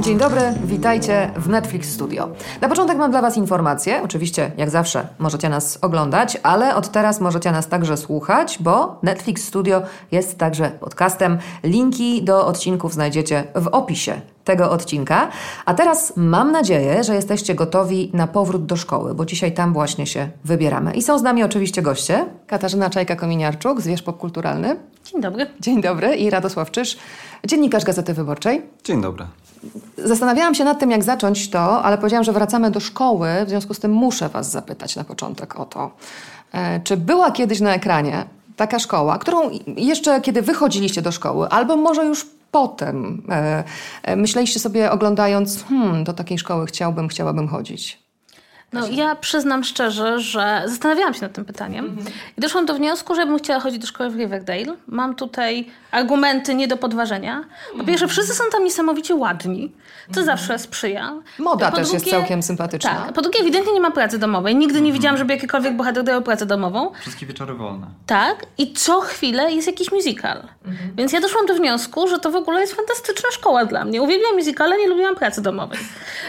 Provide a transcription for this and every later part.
Dzień dobry, witajcie w Netflix Studio. Na początek mam dla Was informację. Oczywiście, jak zawsze, możecie nas oglądać, ale od teraz możecie nas także słuchać, bo Netflix Studio jest także podcastem. Linki do odcinków znajdziecie w opisie tego odcinka. A teraz mam nadzieję, że jesteście gotowi na powrót do szkoły, bo dzisiaj tam właśnie się wybieramy. I są z nami oczywiście goście. Katarzyna Czajka-Kominiarczuk, Zwierz Popkulturalny. Dzień dobry. Dzień dobry. I Radosław Czyż, dziennikarz Gazety Wyborczej. Dzień dobry. Zastanawiałam się nad tym, jak zacząć to, ale powiedziałam, że wracamy do szkoły, w związku z tym muszę Was zapytać na początek o to. E, czy była kiedyś na ekranie taka szkoła, którą jeszcze kiedy wychodziliście do szkoły, albo może już potem e, e, myśleliście sobie oglądając, hmm, do takiej szkoły chciałbym, chciałabym chodzić? No, ja przyznam szczerze, że zastanawiałam się nad tym pytaniem i doszłam do wniosku, że bym chciała chodzić do szkoły w Riverdale. Mam tutaj argumenty nie do podważenia. Po pierwsze, wszyscy są tam niesamowicie ładni, co zawsze sprzyja. Moda Po też jest całkiem sympatyczna. Tak. Po drugie, ewidentnie nie ma pracy domowej. Nigdy nie widziałam, żeby jakikolwiek bohater dał pracę domową. Wszystkie wieczory wolne. Tak. I co chwilę jest jakiś musical. Więc ja doszłam do wniosku, że to w ogóle jest fantastyczna szkoła dla mnie. Uwielbiam musicale, nie lubiłam pracy domowej.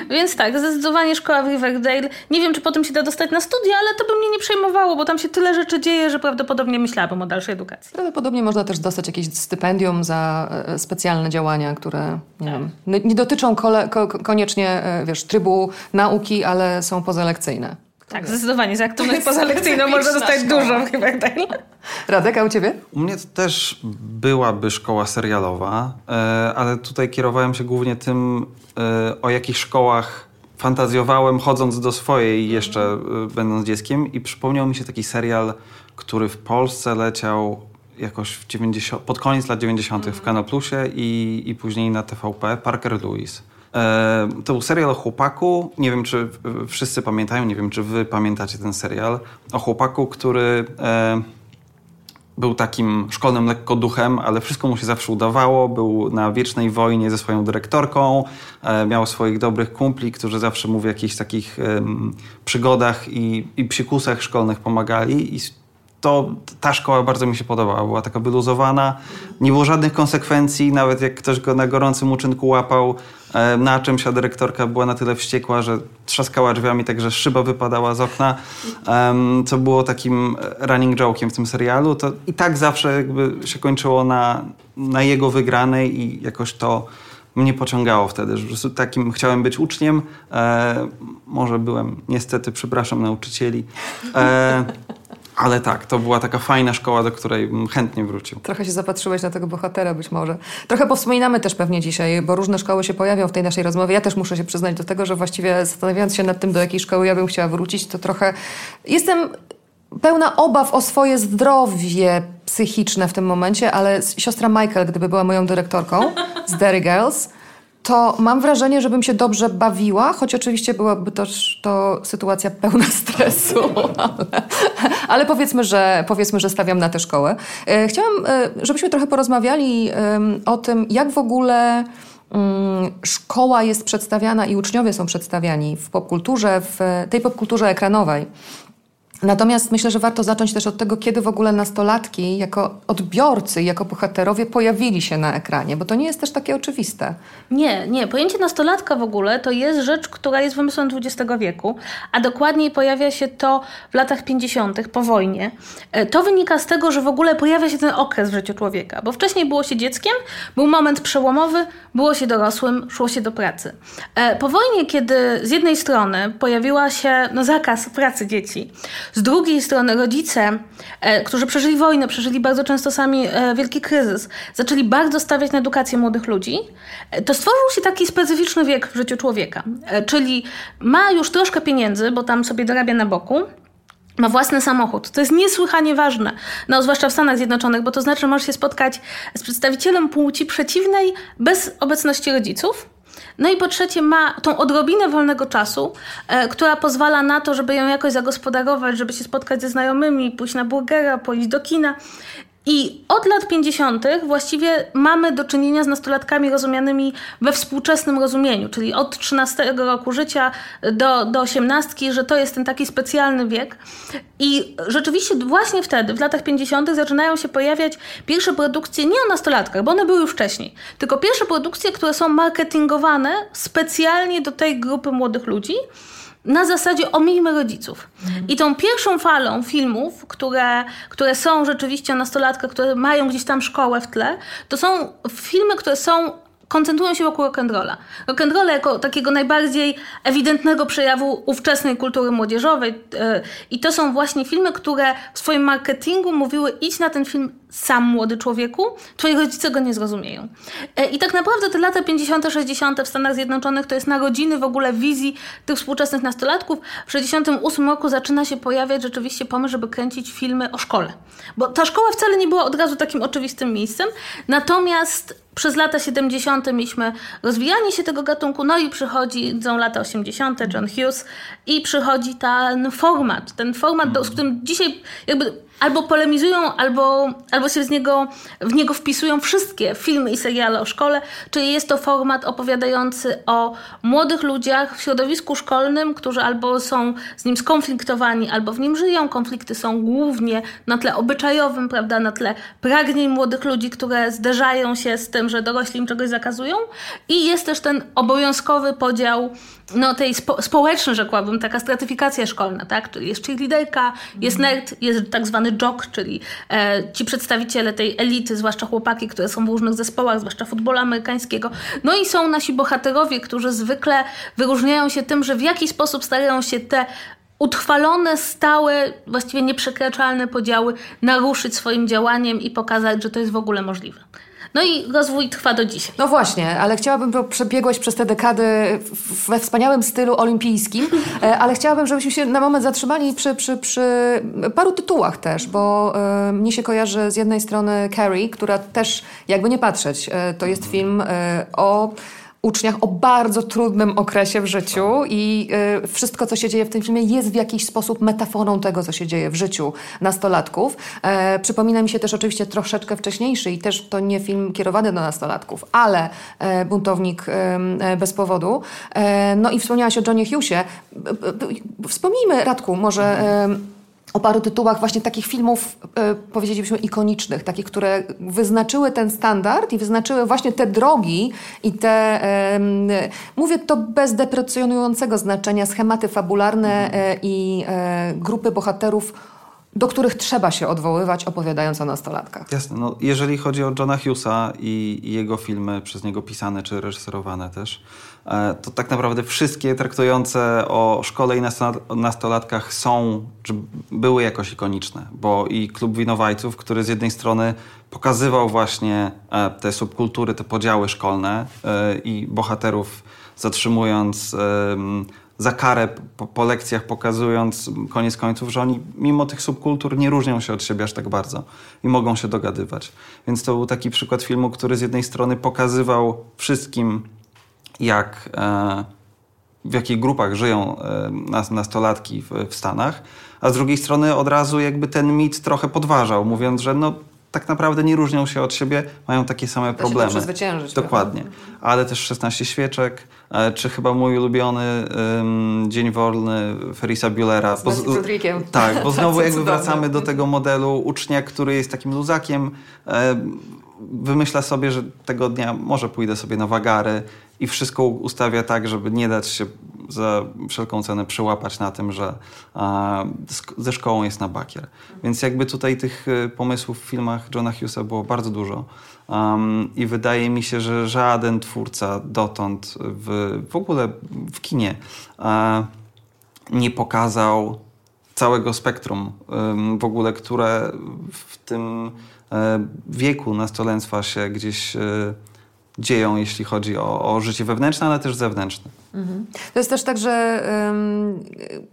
Więc tak, zdecydowanie szkoła w Riverdale. Nie wiem, czy potem się da dostać na studia, ale to by mnie nie przejmowało, bo tam się tyle rzeczy dzieje, że prawdopodobnie myślałabym o dalszej edukacji. Prawdopodobnie można też dostać jakieś stypendium za e, specjalne działania, które nie, wiem, n- nie dotyczą kole, ko, koniecznie e, wiesz, trybu nauki, ale są pozalekcyjne. Tak, zdecydowanie. Za aktywność pozalekcyjną można dostać dużo w Riverdale. Radek, a u Ciebie? U mnie to też byłaby szkoła serialowa, e, ale tutaj kierowałem się głównie tym, e, o jakich szkołach fantazjowałem chodząc do swojej jeszcze e, będąc dzieckiem i przypomniał mi się taki serial, który w Polsce leciał jakoś w 90, pod koniec lat 90. w Kanal Plusie i, i później na TVP, Parker Lewis. E, to był serial o chłopaku, nie wiem czy wszyscy pamiętają, nie wiem czy wy pamiętacie ten serial, o chłopaku, który e, był takim szkolnym lekko duchem, ale wszystko mu się zawsze udawało. Był na wiecznej wojnie ze swoją dyrektorką, e, miał swoich dobrych kumpli, którzy zawsze mu w jakichś takich przygodach i, i psikusach szkolnych pomagali. I to, ta szkoła bardzo mi się podobała. Była taka wyluzowana, nie było żadnych konsekwencji, nawet jak ktoś go na gorącym uczynku łapał e, na czymś, a dyrektorka była na tyle wściekła, że trzaskała drzwiami, tak że szyba wypadała z okna, co było takim running joke'iem w tym serialu. To i tak zawsze jakby się kończyło na, na jego wygranej i jakoś to mnie pociągało wtedy, że takim chciałem być uczniem. E, może byłem, niestety, przepraszam nauczycieli. E, ale tak, to była taka fajna szkoła, do której chętnie wrócił. Trochę się zapatrzyłeś na tego bohatera być może. Trochę powspominamy też pewnie dzisiaj, bo różne szkoły się pojawią w tej naszej rozmowie. Ja też muszę się przyznać do tego, że właściwie zastanawiając się nad tym, do jakiej szkoły ja bym chciała wrócić, to trochę jestem pełna obaw o swoje zdrowie psychiczne w tym momencie, ale siostra Michael, gdyby była moją dyrektorką z Derry Girls, to mam wrażenie, żebym się dobrze bawiła, choć oczywiście byłaby to, to sytuacja pełna stresu, ale, ale powiedzmy, że, powiedzmy, że stawiam na tę szkołę. E, Chciałam, e, żebyśmy trochę porozmawiali o tym, jak w ogóle mm, szkoła jest przedstawiana i uczniowie są przedstawiani w popkulturze, w tej popkulturze ekranowej. Natomiast myślę, że warto zacząć też od tego, kiedy w ogóle nastolatki jako odbiorcy, jako bohaterowie pojawili się na ekranie, bo to nie jest też takie oczywiste. Nie, nie. Pojęcie nastolatka w ogóle to jest rzecz, która jest wymysłem XX wieku, a dokładniej pojawia się to w latach 50. po wojnie. E, To wynika z tego, że w ogóle pojawia się ten okres w życiu człowieka, bo wcześniej było się dzieckiem, był moment przełomowy, było się dorosłym, szło się do pracy. E, Po wojnie, kiedy z jednej strony pojawiła się no, zakaz pracy dzieci, z drugiej strony rodzice, e, którzy przeżyli wojnę, przeżyli bardzo często sami e, wielki kryzys, zaczęli bardzo stawiać na edukację młodych ludzi, e, to stworzył się taki specyficzny wiek w życiu człowieka. Czyli ma już troszkę pieniędzy, bo tam sobie dorabia na boku, ma własny samochód. To jest niesłychanie ważne, no, zwłaszcza w Stanach Zjednoczonych, bo to znaczy, że możesz się spotkać z przedstawicielem płci przeciwnej bez obecności rodziców. No i po trzecie ma tą odrobinę wolnego czasu, e, która pozwala na to, żeby ją jakoś zagospodarować, żeby się spotkać ze znajomymi, pójść na burgera, pójść do kina. I od lat 50. właściwie mamy do czynienia z nastolatkami rozumianymi we współczesnym rozumieniu, czyli od 13 roku życia do, do 18, że to jest ten taki specjalny wiek. I rzeczywiście właśnie wtedy, w latach 50., zaczynają się pojawiać pierwsze produkcje nie o nastolatkach, bo one były już wcześniej, tylko pierwsze produkcje, które są marketingowane specjalnie do tej grupy młodych ludzi na zasadzie omijmy rodziców. I tą pierwszą falą filmów, które, które są rzeczywiście o nastolatkach, które mają gdzieś tam szkołę w tle, to są filmy, które są koncentrują się wokół rock'n'rolla. Rock'n'rolla jako takiego najbardziej ewidentnego przejawu ówczesnej kultury młodzieżowej. E, I to są właśnie filmy, które w swoim marketingu mówiły idź na ten film sam młody człowieku, twoi rodzice go nie zrozumieją. E, I tak naprawdę te lata 50., 60. w Stanach Zjednoczonych to jest narodziny w ogóle wizji tych współczesnych nastolatków. W 68 roku zaczyna się pojawiać rzeczywiście pomysł, żeby kręcić filmy o szkole. Bo ta szkoła wcale nie była od razu takim oczywistym miejscem, natomiast przez lata 70. mieliśmy rozwijanie się tego gatunku, no i przychodzą lata 80., John Hughes i przychodzi ten format, ten format, do, z którym dzisiaj jakby albo polemizują, albo, albo się z niego, w niego wpisują wszystkie filmy i seriale o szkole, czyli jest to format opowiadający o młodych ludziach w środowisku szkolnym, którzy albo są z nim skonfliktowani, albo w nim żyją. Konflikty są głównie na tle obyczajowym, prawda, na tle pragnień młodych ludzi, które zderzają się z tym, że dorośli im czegoś zakazują. I jest też ten obowiązkowy podział no, tej spo, społeczny, rzekłabym, taka stratyfikacja szkolna, tak? Czyli jest cheerleaderka, jest nerd, jest tak zwany jock, czyli e, ci przedstawiciele tej elity, zwłaszcza chłopaki, które są w różnych zespołach, zwłaszcza futbolu amerykańskiego. No i są nasi bohaterowie, którzy zwykle wyróżniają się tym, że w jakiś sposób starają się te utrwalone, stałe, właściwie nieprzekraczalne podziały naruszyć swoim działaniem i pokazać, że to jest w ogóle możliwe. No i rozwój trwa do dzisiaj. No właśnie, ale chciałabym, bo przebiegłaś przez te dekady we wspaniałym stylu olimpijskim, e, ale chciałabym, żebyśmy się na moment zatrzymali przy, przy, przy paru tytułach też, bo y, mnie się kojarzy z jednej strony Carrie, która też, jakby nie patrzeć, y, to jest film y, o uczniach o bardzo trudnym okresie w życiu i y, wszystko, co się dzieje w tym filmie jest w jakiś sposób metaforą tego, co się dzieje w życiu nastolatków. E, przypomina mi się też oczywiście troszeczkę wcześniejszy i też to nie film kierowany do nastolatków, ale e, Buntownik e, bez powodu. E, no i wspomniałaś o Johnie Hughesie. Wspomnijmy, Radku, może o paru tytułach właśnie takich filmów, e, powiedzielibyśmy, ikonicznych, takich, które wyznaczyły ten standard i wyznaczyły właśnie te drogi i te, mówię to bez deprecjonującego znaczenia, schematy fabularne e, i e, grupy bohaterów, do których trzeba się odwoływać, opowiadając o nastolatkach. Jasne. No, jeżeli chodzi o Johna Hughesa i, i jego filmy, przez niego pisane czy reżyserowane też, to tak naprawdę wszystkie traktujące o szkole i nastolatkach są, czy były jakoś ikoniczne, bo i Klub Winowajców, który z jednej strony pokazywał właśnie e, te subkultury, te podziały szkolne e, i bohaterów zatrzymując za karę po, po, lekcjach, pokazując koniec końców, że oni mimo tych subkultur nie różnią się od siebie aż tak bardzo i mogą się dogadywać. Więc to był taki przykład filmu, który z jednej strony pokazywał wszystkim jak, e, w jakich grupach żyją e, nastolatki w, Stanach, a z drugiej strony od razu jakby ten mit trochę podważał, mówiąc, że no tak naprawdę nie różnią się od siebie, mają takie same problemy. Się przezwyciężyć. Dokładnie. Ale też 16 świeczek, e, czy chyba mój ulubiony um, Dzień Wolny Ferisa Buellera. Z bo, Cedriciem. Tak, bo znowu jakby wracamy do tego modelu ucznia, który jest takim luzakiem, e, wymyśla sobie, że tego dnia może pójdę sobie na wagary i wszystko ustawia tak, żeby nie dać się za wszelką cenę przyłapać na tym, że ze szkołą jest na bakier. Więc jakby tutaj tych y, pomysłów w filmach Johna Hughesa było bardzo dużo um, i wydaje mi się, że żaden twórca dotąd w, w ogóle w kinie nie pokazał całego spektrum um, w ogóle, które w tym e, wieku nastolenstwa się gdzieś e, dzieją, jeśli chodzi o, o życie wewnętrzne, ale też zewnętrzne. Mhm. To jest też tak, że um,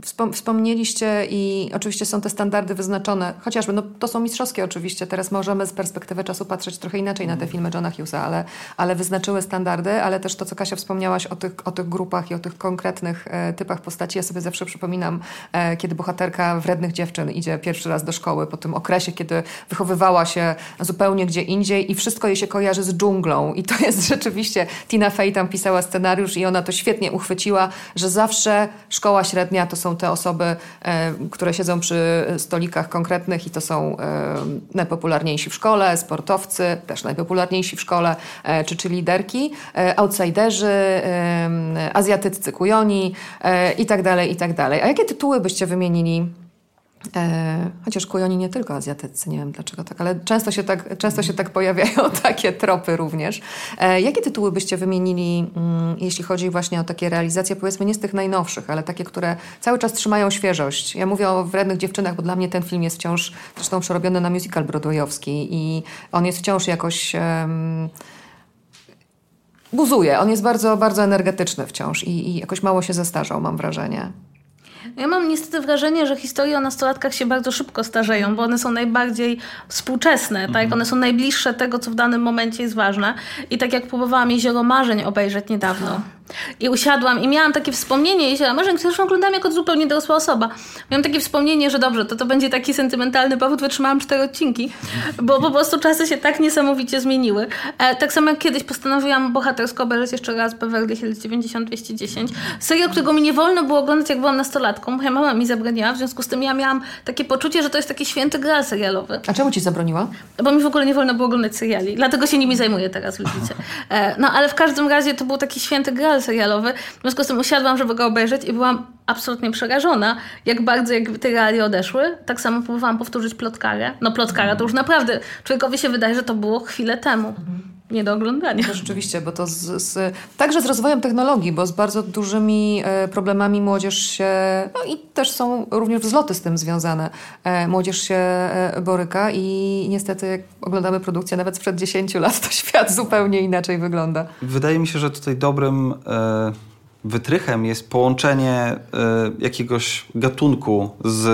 wspom wspomnieliście i oczywiście są te standardy wyznaczone, chociażby, no to są mistrzowskie oczywiście, teraz możemy z perspektywy czasu patrzeć trochę inaczej na te filmy Johna Hughesa, ale, ale wyznaczyły standardy, ale też to, co Kasia wspomniałaś o tych, o tych grupach i o tych konkretnych e, typach postaci, ja sobie zawsze przypominam, e, kiedy bohaterka wrednych dziewczyn idzie pierwszy raz do szkoły, po tym okresie, kiedy wychowywała się zupełnie gdzie indziej i wszystko jej się kojarzy z dżunglą. I to jest rzeczywiście, Tina Fey tam pisała scenariusz i ona to świetnie uchwyciła, że zawsze szkoła średnia to są te osoby, e, które siedzą przy stolikach konkretnych i to są e, najpopularniejsi w szkole, sportowcy, też najpopularniejsi w szkole, e, czy, czy liderki, outsiderzy, azjatyccy kujoni i tak dalej, i tak dalej. A jakie tytuły byście wymienili chociaż kujoni nie tylko azjatycy, nie wiem dlaczego tak, ale często się tak, często się tak pojawiają takie tropy również. E, jakie tytuły byście wymienili, mm, jeśli chodzi właśnie o takie realizacje, powiedzmy nie z tych najnowszych, ale takie, które cały czas trzymają świeżość? Ja mówię o Wrednych Dziewczynach, bo dla mnie ten film jest wciąż zresztą przerobiony na musical broadwayowski i on jest wciąż jakoś... Um, buzuje. On jest bardzo, bardzo energetyczny wciąż i, i jakoś mało się zestarzał, mam wrażenie. Ja mam niestety wrażenie, że historie o nastolatkach się bardzo szybko starzeją, bo one są najbardziej współczesne, tak? Mhm. One są najbliższe tego, co w danym momencie jest ważne. I tak jak próbowałam Jezioro Marzeń obejrzeć niedawno, i usiadłam i miałam takie wspomnienie, jeśli może zresztą oglądałam jako zupełnie dorosła osoba. Miałam takie wspomnienie, że dobrze, to to będzie taki sentymentalny powód, wytrzymałam cztery odcinki, bo po prostu czasy się tak niesamowicie zmieniły. E, tak samo jak kiedyś postanowiłam bohatersko obejrzeć jeszcze raz Beverly Hills 90-210. Serial, którego mi nie wolno było oglądać, jak byłam nastolatką. Moja mama mi zabraniała, w związku z tym ja miałam takie poczucie, że to jest taki święty gral serialowy. A czemu ci zabroniła? Bo mi w ogóle nie wolno było oglądać seriali. Dlatego się nimi zajmuję teraz, widzicie. E, no ale w każdym razie to był taki święty gral serialowy. W związku z tym usiadłam, żeby go obejrzeć i byłam absolutnie przerażona, jak bardzo jak te realia odeszły. Tak samo próbowałam powtórzyć plotkarę. No plotkara to już naprawdę człowiekowi się wydaje, że to było chwilę temu. Mhm nie do oglądania. To rzeczywiście, bo to z, z, także z rozwojem technologii, bo z bardzo dużymi e, problemami młodzież się, no i też są również wzloty z tym związane. E, młodzież się e, boryka i niestety jak oglądamy produkcję nawet sprzed 10 lat, to świat zupełnie inaczej wygląda. Wydaje mi się, że tutaj dobrym e, wytrychem jest połączenie e, jakiegoś gatunku z,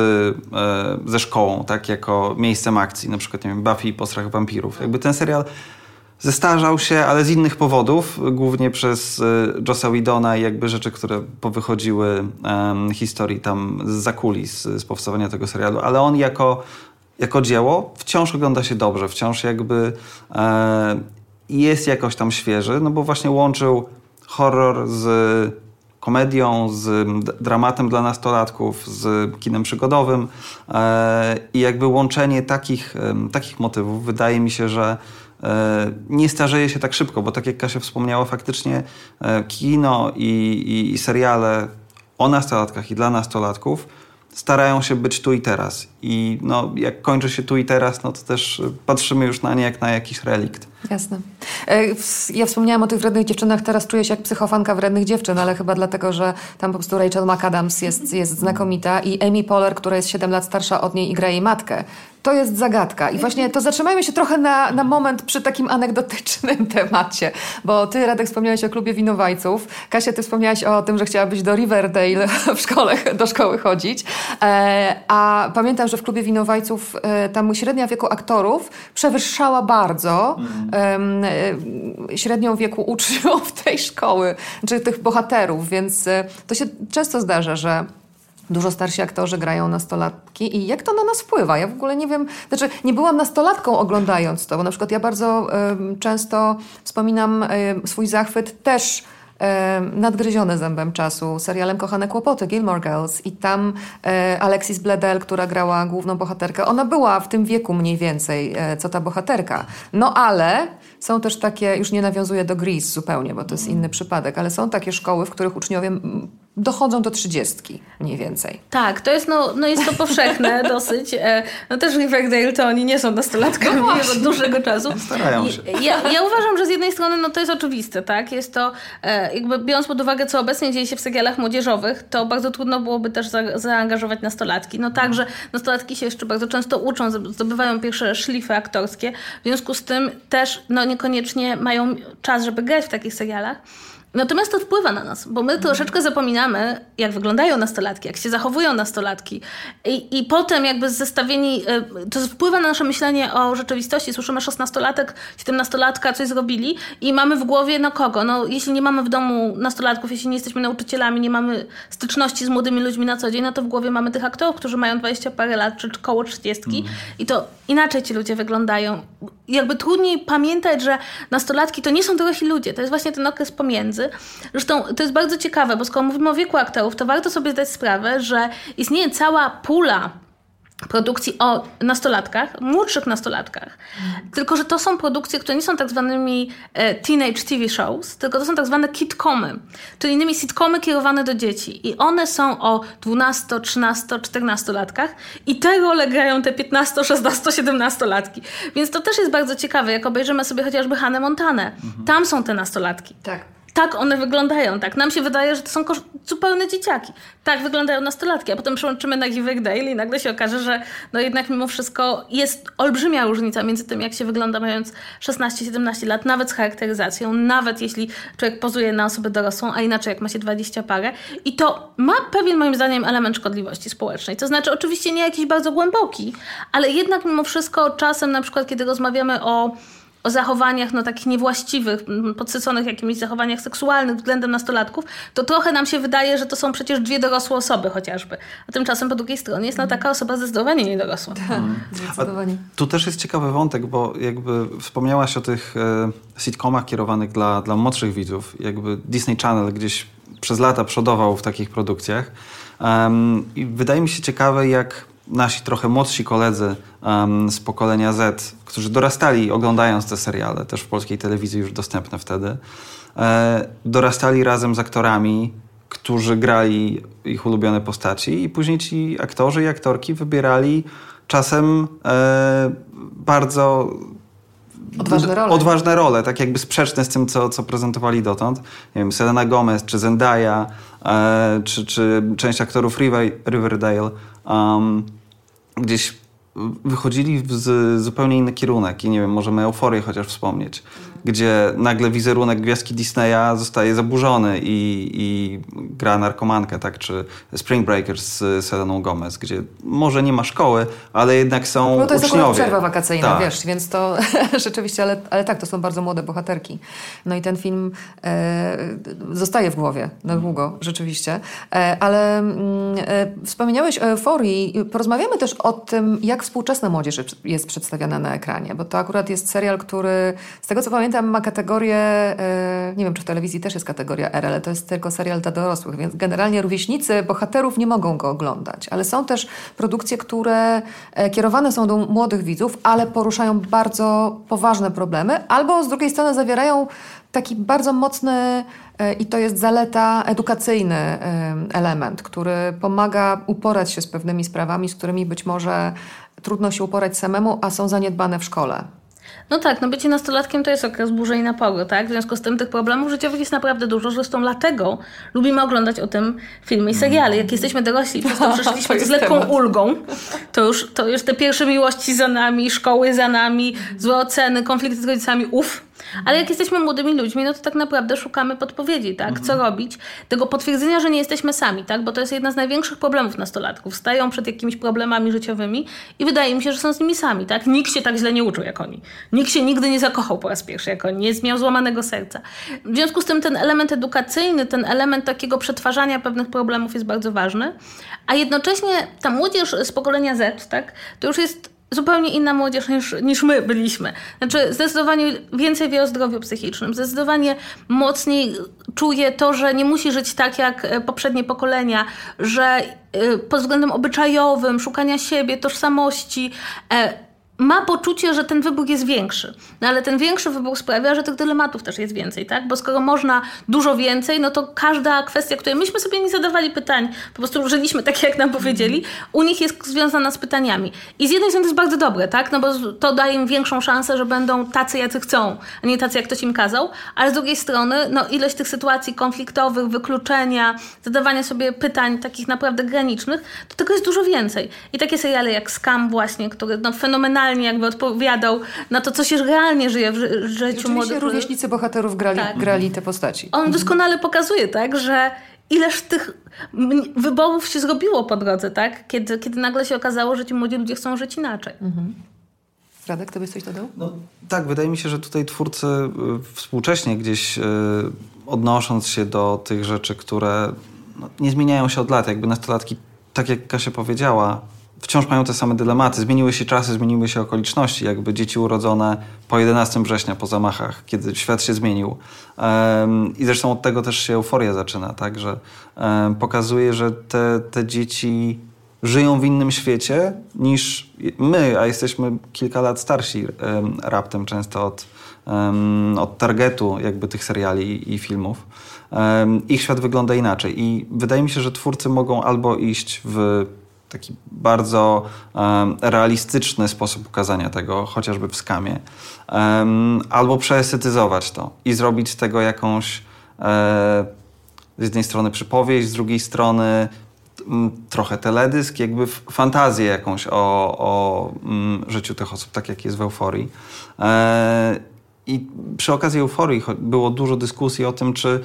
e, ze szkołą, tak, jako miejscem akcji, na przykład nie wiem, Buffy i Postrach Wampirów. Jakby ten serial zestarzał się, ale z innych powodów, głównie przez y, Jossa Widona i jakby rzeczy, które powychodziły um, historii tam z zakulis z powstawania tego serialu, ale on jako, jako dzieło wciąż ogląda się dobrze, wciąż jakby e, jest jakoś tam świeży, no bo właśnie łączył horror z komedią, z dramatem dla nastolatków, z kinem przygodowym e, i jakby łączenie takich, takich motywów wydaje mi się, że nie starzeje się tak szybko, bo tak jak Kasia wspomniała, faktycznie e, kino i, i, i seriale o nastolatkach i dla nastolatków starają się być tu i teraz. I no, jak kończy się tu i teraz, no to też patrzymy już na nie jak na jakiś relikt. Jasne. E, ja wspomniałam o tych wrednych dziewczynach, teraz czuję się jak psychofanka wrednych dziewczyn, ale chyba dlatego, że tam po prostu Rachel McAdams jest, jest znakomita i Amy Poehler, która jest 7 lat starsza od niej i gra jej matkę. To jest zagadka. I właśnie to zatrzymajmy się trochę na, na moment przy takim anegdotycznym temacie, bo ty, Radek, wspomniałeś o klubie winowajców. Kasia, ty wspomniałaś o tym, że chciałabyś do Riverdale w szkole, do szkoły chodzić. E, a pamiętam, że w klubie winowajców e, tam średnia wieku aktorów przewyższała bardzo mm. średnią wieku uczniów tej szkoły, czy tych bohaterów, więc e, to się często zdarza, że dużo starsi aktorzy grają nastolatki i jak to na nas wpływa? Ja w ogóle nie wiem, znaczy nie byłam nastolatką oglądając to, bo na przykład ja bardzo y, często wspominam y, swój zachwyt też nadgryzione zębem czasu serialem Kochane Kłopoty, Gilmore Girls i tam e, Alexis Bledel, która grała główną bohaterkę, ona była w tym wieku mniej więcej, e, co ta bohaterka. No ale są też takie, już nie nawiązuję do Grease zupełnie, bo to jest inny przypadek, ale są takie szkoły, w których uczniowie dochodzą do trzydziestki mniej więcej. Tak, to jest, no, no jest to powszechne dosyć. E, no też Riverdale to oni nie są nastolatkami no od dłuższego czasu. Starają się. Ja, ja uważam, że z jednej strony no to jest oczywiste, tak? Jest to, e, jakby biorąc pod uwagę, co obecnie dzieje się w serialach młodzieżowych, to bardzo trudno byłoby też za, zaangażować nastolatki. No tak, że nastolatki się jeszcze bardzo często uczą, zdobywają pierwsze szlify aktorskie, w związku z tym też no niekoniecznie mają czas, żeby grać w takich serialach. Natomiast to wpływa na nas, bo my troszeczkę zapominamy, jak wyglądają nastolatki, jak się zachowują nastolatki. I, i potem jakby zestawieni, e, to wpływa na nasze myślenie o rzeczywistości. Słyszymy 16-latek, 17-latka coś zrobili i mamy w głowie, no kogo? No jeśli nie mamy w domu nastolatków, jeśli nie jesteśmy nauczycielami, nie mamy styczności z młodymi ludźmi na co dzień, no to w głowie mamy tych aktorów, którzy mają 20 parę lat, czy koło 30 mm. i to inaczej ci ludzie wyglądają. Jakby trudniej pamiętać, że nastolatki to nie są dorośli ludzie, to jest właśnie ten okres pomiędzy. Zresztą to jest bardzo ciekawe, bo skoro mówimy o wieku aktorów, to warto sobie zdać sprawę, że istnieje cała pula produkcji o nastolatkach, młodszych nastolatkach. Tylko, że to są produkcje, które nie są tak zwanymi e, teenage TV shows, tylko to są tak zwane kitcomy, czyli innymi sitcomy kierowane do dzieci. I one są o 12, 13, 14 latkach i te role grają te 15, 16, 17 latki. Więc to też jest bardzo ciekawe, jak obejrzymy sobie chociażby Hannę Montanę. Mhm. Tam są te nastolatki. Tak tak one wyglądają, tak. Nam się wydaje, że to są zupełne dzieciaki. Tak wyglądają nastolatki, a potem przełączymy na Riverdale i nagle się okaże, że no jednak mimo wszystko jest olbrzymia różnica między tym, jak się wygląda mając 16-17 lat, nawet z charakteryzacją, nawet jeśli człowiek pozuje na osobę dorosłą, a inaczej jak ma się 20 parę. I to ma pewien moim zdaniem element szkodliwości społecznej. To znaczy oczywiście nie jakiś bardzo głęboki, ale jednak mimo wszystko czasem na przykład, kiedy rozmawiamy o o zachowaniach no, takich niewłaściwych, podsyconych jakimiś zachowaniach seksualnych względem nastolatków, to trochę nam się wydaje, że to są przecież dwie dorosłe osoby chociażby. A tymczasem po drugiej stronie jest no, taka osoba zdecydowanie niedorosła. Tak, mhm. zdecydowanie. A tu też jest ciekawy wątek, bo jakby wspomniałaś o tych e, sitcomach kierowanych dla, dla młodszych widzów. Jakby Disney Channel gdzieś przez lata przodował w takich produkcjach. Um, I wydaje mi się ciekawe, jak nasi trochę młodsi koledzy um, z pokolenia Z, którzy dorastali oglądając te seriale, też w polskiej telewizji już dostępne wtedy, e, dorastali razem z aktorami, którzy grali ich ulubione postaci i później ci aktorzy i aktorki wybierali czasem e, bardzo Odważne role. Odważne role, tak jakby sprzeczne z tym, co, co prezentowali dotąd. Nie wiem, Selena Gomez, czy Zendaya, e, czy, czy część aktorów Riverdale. Um, gdzieś wychodzili w zupełnie inny kierunek i nie wiem, możemy euforię chociaż wspomnieć gdzie nagle wizerunek gwiazdki Disneya zostaje zaburzony i, i gra narkomankę, tak? Czy Spring Breakers z Seleną Gomez, gdzie może nie ma szkoły, ale jednak są No to jest uczniowie. przerwa wakacyjna, tak. wiesz, więc to rzeczywiście, ale, ale tak, to są bardzo młode bohaterki. No i ten film e, zostaje w głowie na długo, rzeczywiście. E, ale mm, e, wspomniałeś o euforii. Porozmawiamy też o tym, jak współczesna młodzież jest przedstawiana na ekranie, bo to akurat jest serial, który z tego co pamiętam pamiętam, ma kategorię, e, nie wiem czy w telewizji też jest kategoria R, ale to jest tylko serial dla dorosłych, więc generalnie rówieśnicy bohaterów nie mogą go oglądać. Ale są też produkcje, które e, kierowane są do młodych widzów, ale poruszają bardzo poważne problemy, albo z drugiej strony zawierają taki bardzo mocny e, i to jest zaleta edukacyjny element, który pomaga uporać się z pewnymi sprawami, z którymi być może trudno się uporać samemu, a są zaniedbane w szkole. No tak, no bycie nastolatkiem to jest okres burzy i naporu, tak? W związku z tym tych problemów życiowych jest naprawdę dużo, zresztą dlatego lubimy oglądać o tym filmy i seriale. Jak jesteśmy dorośli, przez to przeszliśmy z lekką ulgą, to już, to już te pierwsze miłości za nami, szkoły za nami, złe oceny, konflikty z rodzicami, uff, ale jak jesteśmy młodymi ludźmi, no to tak naprawdę szukamy podpowiedzi, tak? Co mhm. robić? Tego potwierdzenia, że nie jesteśmy sami, tak? Bo to jest jedna z największych problemów nastolatków. Stają przed jakimiś problemami życiowymi i wydaje mi się, że są z nimi sami, tak? Nikt się tak źle nie uczył jak oni. Nikt się nigdy nie zakochał po raz pierwszy jak oni. Nie miał złamanego serca. W związku z tym ten element edukacyjny, ten element takiego przetwarzania pewnych problemów jest bardzo ważny. A jednocześnie ta młodzież z pokolenia Z, tak? To już jest zupełnie inna młodzież niż, niż my byliśmy. Znaczy, zdecydowanie więcej wie o zdrowiu psychicznym, zdecydowanie mocniej czuje to, że nie musi żyć tak jak e, poprzednie pokolenia, że e, pod względem obyczajowym, szukania siebie, tożsamości, e, ma poczucie, że ten wybór jest większy. No ale ten większy wybór sprawia, że tych dylematów też jest więcej, tak? Bo skoro można dużo więcej, no to każda kwestia, której myśmy sobie nie zadawali pytań, po prostu żyliśmy tak, jak nam powiedzieli, u nich jest związana z pytaniami. I z jednej strony to jest bardzo dobre, tak? No bo to daje im większą szansę, że będą tacy, jacy chcą, a nie tacy, jak ktoś im kazał. Ale z drugiej strony, no ilość tych sytuacji konfliktowych, wykluczenia, zadawania sobie pytań takich naprawdę granicznych, to tego jest dużo więcej. I takie seriale jak Scam właśnie, które no fenomenalnie realnie jakby odpowiadał na to, co się realnie żyje w życiu młodych. rówieśnicy bohaterów grali, tak. grali te postaci. On doskonale pokazuje, tak, że ileż tych wyborów się zrobiło po drodze, tak? Kiedy, kiedy nagle się okazało, że ci młodzi ludzie chcą żyć inaczej. Mhm. Radek, to byś coś dodał? No, tak, wydaje mi się, że tutaj twórcy y, współcześnie gdzieś y, odnosząc się do tych rzeczy, które no, nie zmieniają się od lat, jakby nastolatki, tak jak Kasia powiedziała, wciąż mają te same dylematy. Zmieniły się czasy, zmieniły się okoliczności. Jakby dzieci urodzone po 11 września, po zamachach, kiedy świat się zmienił. I zresztą od tego też się euforia zaczyna, tak? Że pokazuje, że te, te dzieci żyją w innym świecie niż my, a jesteśmy kilka lat starsi raptem często od, od targetu jakby tych seriali i filmów. Ich świat wygląda inaczej i wydaje mi się, że twórcy mogą albo iść w taki bardzo um, realistyczny sposób ukazania tego, chociażby w skamie, um, albo przeestetyzować to i zrobić z tego jakąś e, z jednej strony przypowieść, z drugiej strony trochę teledysk, jakby fantazję jakąś o, o życiu tych osób, tak jak jest w Euforii. E, I przy okazji Euforii było dużo dyskusji o tym, czy,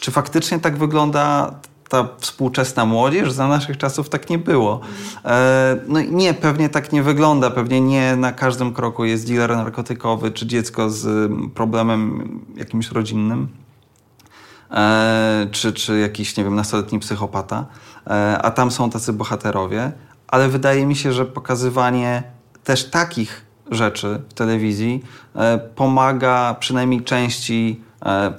czy faktycznie tak wygląda ta współczesna młodzież, za naszych czasów tak nie było. E, no nie, pewnie tak nie wygląda, pewnie nie na każdym kroku jest dealer narkotykowy czy dziecko z problemem jakimś rodzinnym. E, czy, czy jakiś, nie wiem, nastoletni psychopata, e, a tam są tacy bohaterowie, ale wydaje mi się, że pokazywanie też takich rzeczy w telewizji pomaga przynajmniej części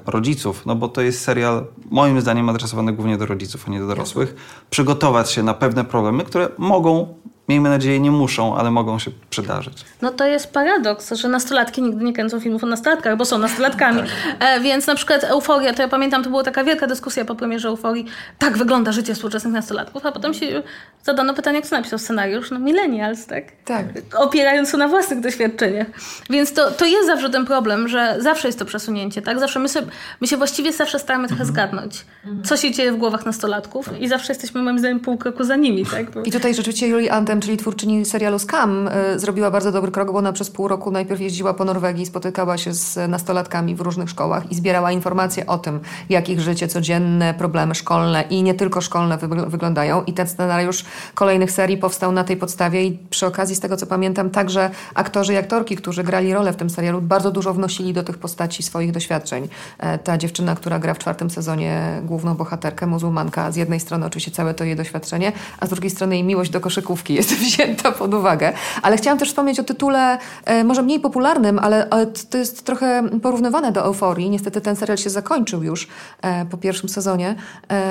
rodziców, no bo to jest serial moim zdaniem adresowany głównie do rodziców, a nie do dorosłych, przygotować się na pewne problemy, które mogą miejmy nadzieję, nie muszą, ale mogą się przydarzyć. No to jest paradoks, że nastolatki nigdy nie kręcą filmów o nastolatkach, bo są nastolatkami. Tak. E, więc na przykład Euforia, to ja pamiętam, to była taka wielka dyskusja po premierze Euforii, tak wygląda życie współczesnych nastolatków, a potem się zadano pytanie, kto napisał scenariusz? No millennials, tak? Tak. Opierając się na własnych doświadczeniach. Więc to, to jest zawsze ten problem, że zawsze jest to przesunięcie, tak? Zawsze my, sobie, my się właściwie zawsze staramy trochę mhm. zgadnąć, co się dzieje w głowach nastolatków i zawsze jesteśmy moim zdaniem pół kroku za nimi, tak? I tutaj rzeczywiście Julie Czyli twórczyni serialu Scam, y, zrobiła bardzo dobry krok, bo ona przez pół roku najpierw jeździła po Norwegii, spotykała się z nastolatkami w różnych szkołach i zbierała informacje o tym, jak ich życie codzienne, problemy szkolne i nie tylko szkolne wyglądają. I ten scenariusz kolejnych serii powstał na tej podstawie i przy okazji, z tego co pamiętam, także aktorzy i aktorki, którzy grali rolę w tym serialu, bardzo dużo wnosili do tych postaci swoich doświadczeń. E, ta dziewczyna, która gra w czwartym sezonie główną bohaterkę, muzułmanka, z jednej strony oczywiście całe to jej doświadczenie, a z drugiej strony jej miłość do koszykówki jest wzięta pod uwagę. Ale chciałam też wspomnieć o tytule e, może mniej popularnym, ale, ale to jest trochę porównywane do Euforii. Niestety ten serial się zakończył już e, po pierwszym sezonie.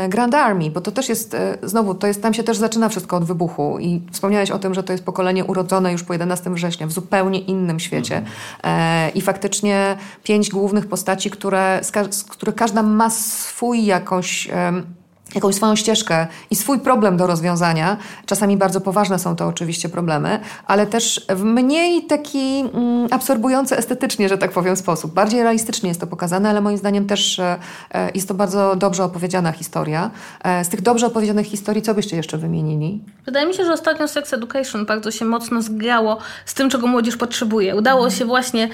Grand Army, bo to też jest, znowu, to jest, tam się też zaczyna wszystko od wybuchu i wspomniałeś o tym, że to jest pokolenie urodzone już po 11 września w zupełnie innym świecie mhm. e, i faktycznie pięć głównych postaci, które, z, z których każda ma swój jakąś... Jakąś swoją ścieżkę i swój problem do rozwiązania. Czasami bardzo poważne są to oczywiście problemy, ale też w mniej taki mm, absorbujący estetycznie, że tak powiem, sposób. Bardziej realistycznie jest to pokazane, ale moim zdaniem też e, e jest to bardzo dobrze opowiedziana historia. E, z tych dobrze opowiedzianych historii, co byście jeszcze wymienili? Wydaje mi się, że ostatnio Sex Education bardzo się mocno zgrało z tym, czego młodzież potrzebuje. Udało się właśnie,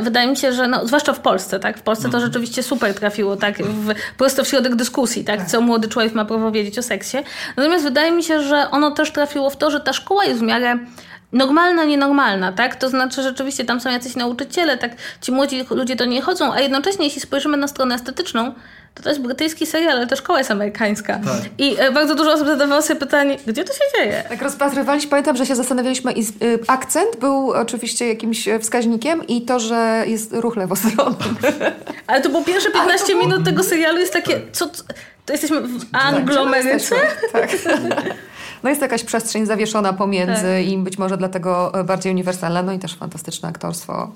wydaje mi się, że no, zwłaszcza w Polsce, tak? W Polsce to mhm. rzeczywiście super trafiło, tak? W, prosto w środek dyskusji, tak? Co młody człowiek ma prawo wiedzieć o seksie. Natomiast wydaje mi się, że ono też trafiło w to, że ta szkoła jest w miarę normalna, nienormalna, tak? To znaczy rzeczywiście tam są jacyś nauczyciele, tak? Ci młodzi ludzie do niej chodzą, a jednocześnie jeśli spojrzymy na stronę estetyczną, to to jest brytyjski serial, ale ta szkoła jest amerykańska. Tak. I e, bardzo dużo osób zadawało sobie pytanie, gdzie to się dzieje? Tak rozpatrywaliśmy, pamiętam, że się zastanawialiśmy i y, akcent był oczywiście jakimś e, wskaźnikiem i to, że jest ruch lewostronny. ale to było pierwsze 15 minut tego serialu jest takie, co, to jesteśmy w Anglomeryce? Tak. No jest jakaś przestrzeń zawieszona pomiędzy tak. i być może dlatego bardziej uniwersalna, no i też fantastyczne aktorstwo.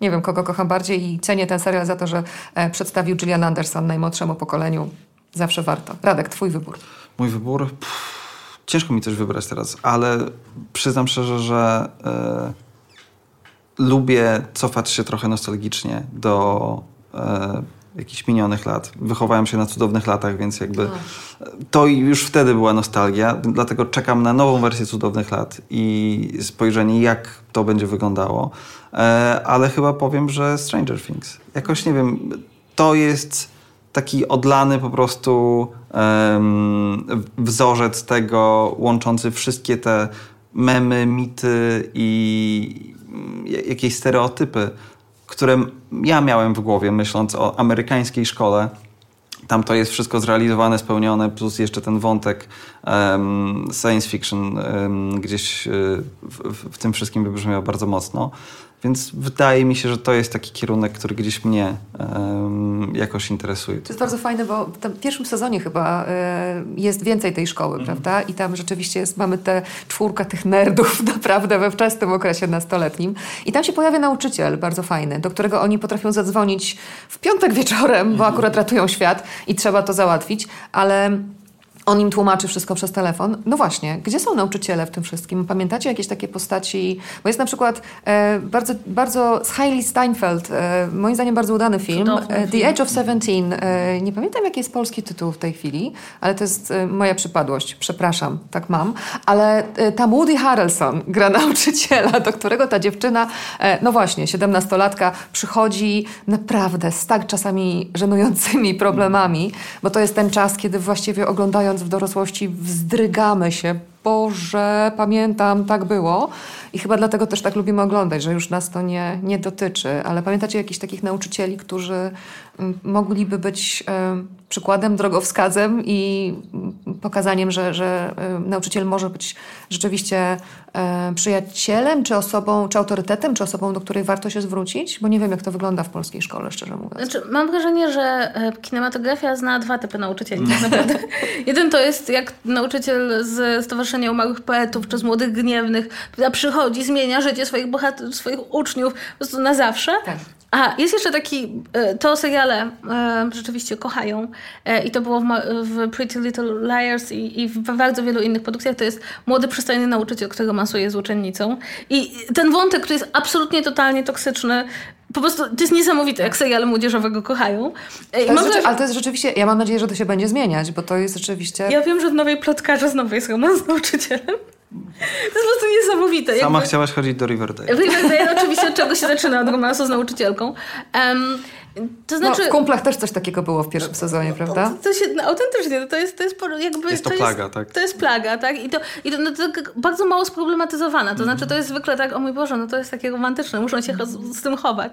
Nie wiem, kogo kocham bardziej i cenię ten serial za to, że e, przedstawił Gillian Anderson najmłodszemu pokoleniu. Zawsze warto. Radek, twój wybór. Mój wybór? Pff, ciężko mi coś wybrać teraz, ale przyznam szczerze, że e, lubię cofać się trochę nostalgicznie do e, jakichś minionych lat. Wychowałem się na cudownych latach, więc jakby to już wtedy była nostalgia, dlatego czekam na nową wersję cudownych lat i spojrzenie, jak to będzie wyglądało. E, ale chyba powiem, że Stranger Things. Jakoś nie wiem, to jest taki odlany po prostu um, wzorzec tego, łączący wszystkie te memy, mity i jakieś stereotypy, które ja miałem w głowie, myśląc o amerykańskiej szkole. Tam to jest wszystko zrealizowane, spełnione, plus jeszcze ten wątek um, science fiction um, gdzieś w, w, tym wszystkim wybrzmiał bardzo mocno. Więc wydaje mi się, że to jest taki kierunek, który gdzieś mnie um, jakoś interesuje. To jest bardzo fajne, bo w pierwszym sezonie chyba y, jest więcej tej szkoły, mm. prawda? I tam rzeczywiście jest, mamy tę czwórkę tych nerdów naprawdę we wczesnym okresie nastoletnim. I tam się pojawia nauczyciel bardzo fajny, do którego oni potrafią zadzwonić w piątek wieczorem, bo mhm. akurat ratują świat i trzeba to załatwić, ale on im tłumaczy wszystko przez telefon. No właśnie, gdzie są nauczyciele w tym wszystkim? Pamiętacie jakieś takie postaci? Bo jest na przykład e, bardzo, bardzo z Hailey Steinfeld, e, moim zdaniem bardzo udany film, e, The Age of Seventeen. E, nie pamiętam jaki jest polski tytuł w tej chwili, ale to jest e, moja przypadłość. Przepraszam, tak mam. Ale e, tam Woody Harrelson gra nauczyciela, do którego ta dziewczyna, no właśnie, siedemnastolatka przychodzi naprawdę z tak czasami żenującymi problemami, bo to jest ten czas, kiedy właściwie oglądają w dorosłości wzdrygamy się. Boże, pamiętam, tak było. I chyba dlatego też tak lubimy oglądać, że już nas to nie, nie dotyczy. Ale pamiętacie jakichś takich nauczycieli, którzy mogliby być przykładem, drogowskazem i pokazaniem, że, że nauczyciel może być rzeczywiście przyjacielem, czy osobą, czy autorytetem, czy osobą, do której warto się zwrócić? Bo nie wiem, jak to wygląda w polskiej szkole, szczerze mówiąc. Znaczy, mam wrażenie, że e, kinematografia zna dwa typy nauczycieli tak naprawdę. Jeden to jest jak nauczyciel z Stowarzyszenia Umarłych Poetów, czy z Młodych Gniewnych, przychodzi, zmienia życie swoich bohaterów, swoich uczniów po prostu na zawsze. Tak. A, jest jeszcze taki, e, to seriale e, rzeczywiście kochają e, i to było w, w, Pretty Little Liars i, i, w bardzo wielu innych produkcjach, to jest młody, przystojny nauczyciel, którego masuje z uczennicą. I ten wątek, który jest absolutnie, totalnie toksyczny, po prostu to jest niesamowite, jak seriale młodzieżowego kochają. To rzeczy, ale to jest rzeczywiście, ja mam nadzieję, że to się będzie zmieniać, bo to jest rzeczywiście... Ja wiem, że w Nowej Plotkarze znowu jest romans z nauczycielem. To jest po prostu niesamowite. Sama Jakby... chciałaś chodzić do Riverdale. Riverdale oczywiście od czego się zaczyna, od romansu z nauczycielką. Um, to znaczy, no, w kumplach też coś takiego było w pierwszym sezonie, prawda? To, to się, no, autentycznie, to jest, to jest jakby... Jest to, to plaga, jest, tak? To jest plaga, tak? I to, i to, no, to bardzo mało sproblematyzowane. To mm. znaczy, to jest zwykle tak, o mój Boże, no to jest takie romantyczne, muszą się z, z tym chować.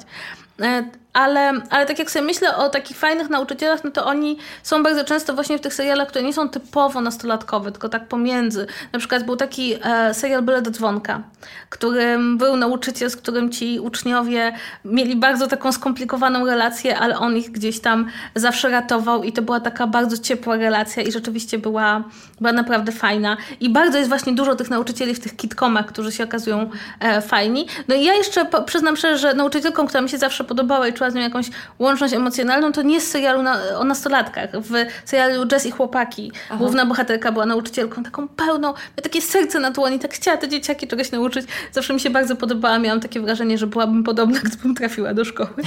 E, ale, ale tak jak sobie myślę o takich fajnych nauczycielach, no to oni są bardzo często właśnie w tych serialach, które nie są typowo nastolatkowe, tylko tak pomiędzy. Na przykład był taki e, serial Byle do dzwonka, którym był nauczyciel, z którym ci uczniowie mieli bardzo taką skomplikowaną relację, ale on ich gdzieś tam zawsze ratował i to była taka bardzo ciepła relacja i rzeczywiście była, była naprawdę fajna. I bardzo jest właśnie dużo tych nauczycieli w tych kitkomach, którzy się okazują e, fajni. No i ja jeszcze po, przyznam szczerze, że nauczycielką, która mi się zawsze podobała i czuła z nią jakąś łączność emocjonalną, to nie z serialu na, o nastolatkach. W serialu Jess i chłopaki Aha. główna bohaterka była nauczycielką taką pełną, miała takie serce na dłoni, tak chciała te dzieciaki czegoś nauczyć. Zawsze mi się bardzo podobała, miałam takie wrażenie, że byłabym podobna, gdybym trafiła do szkoły.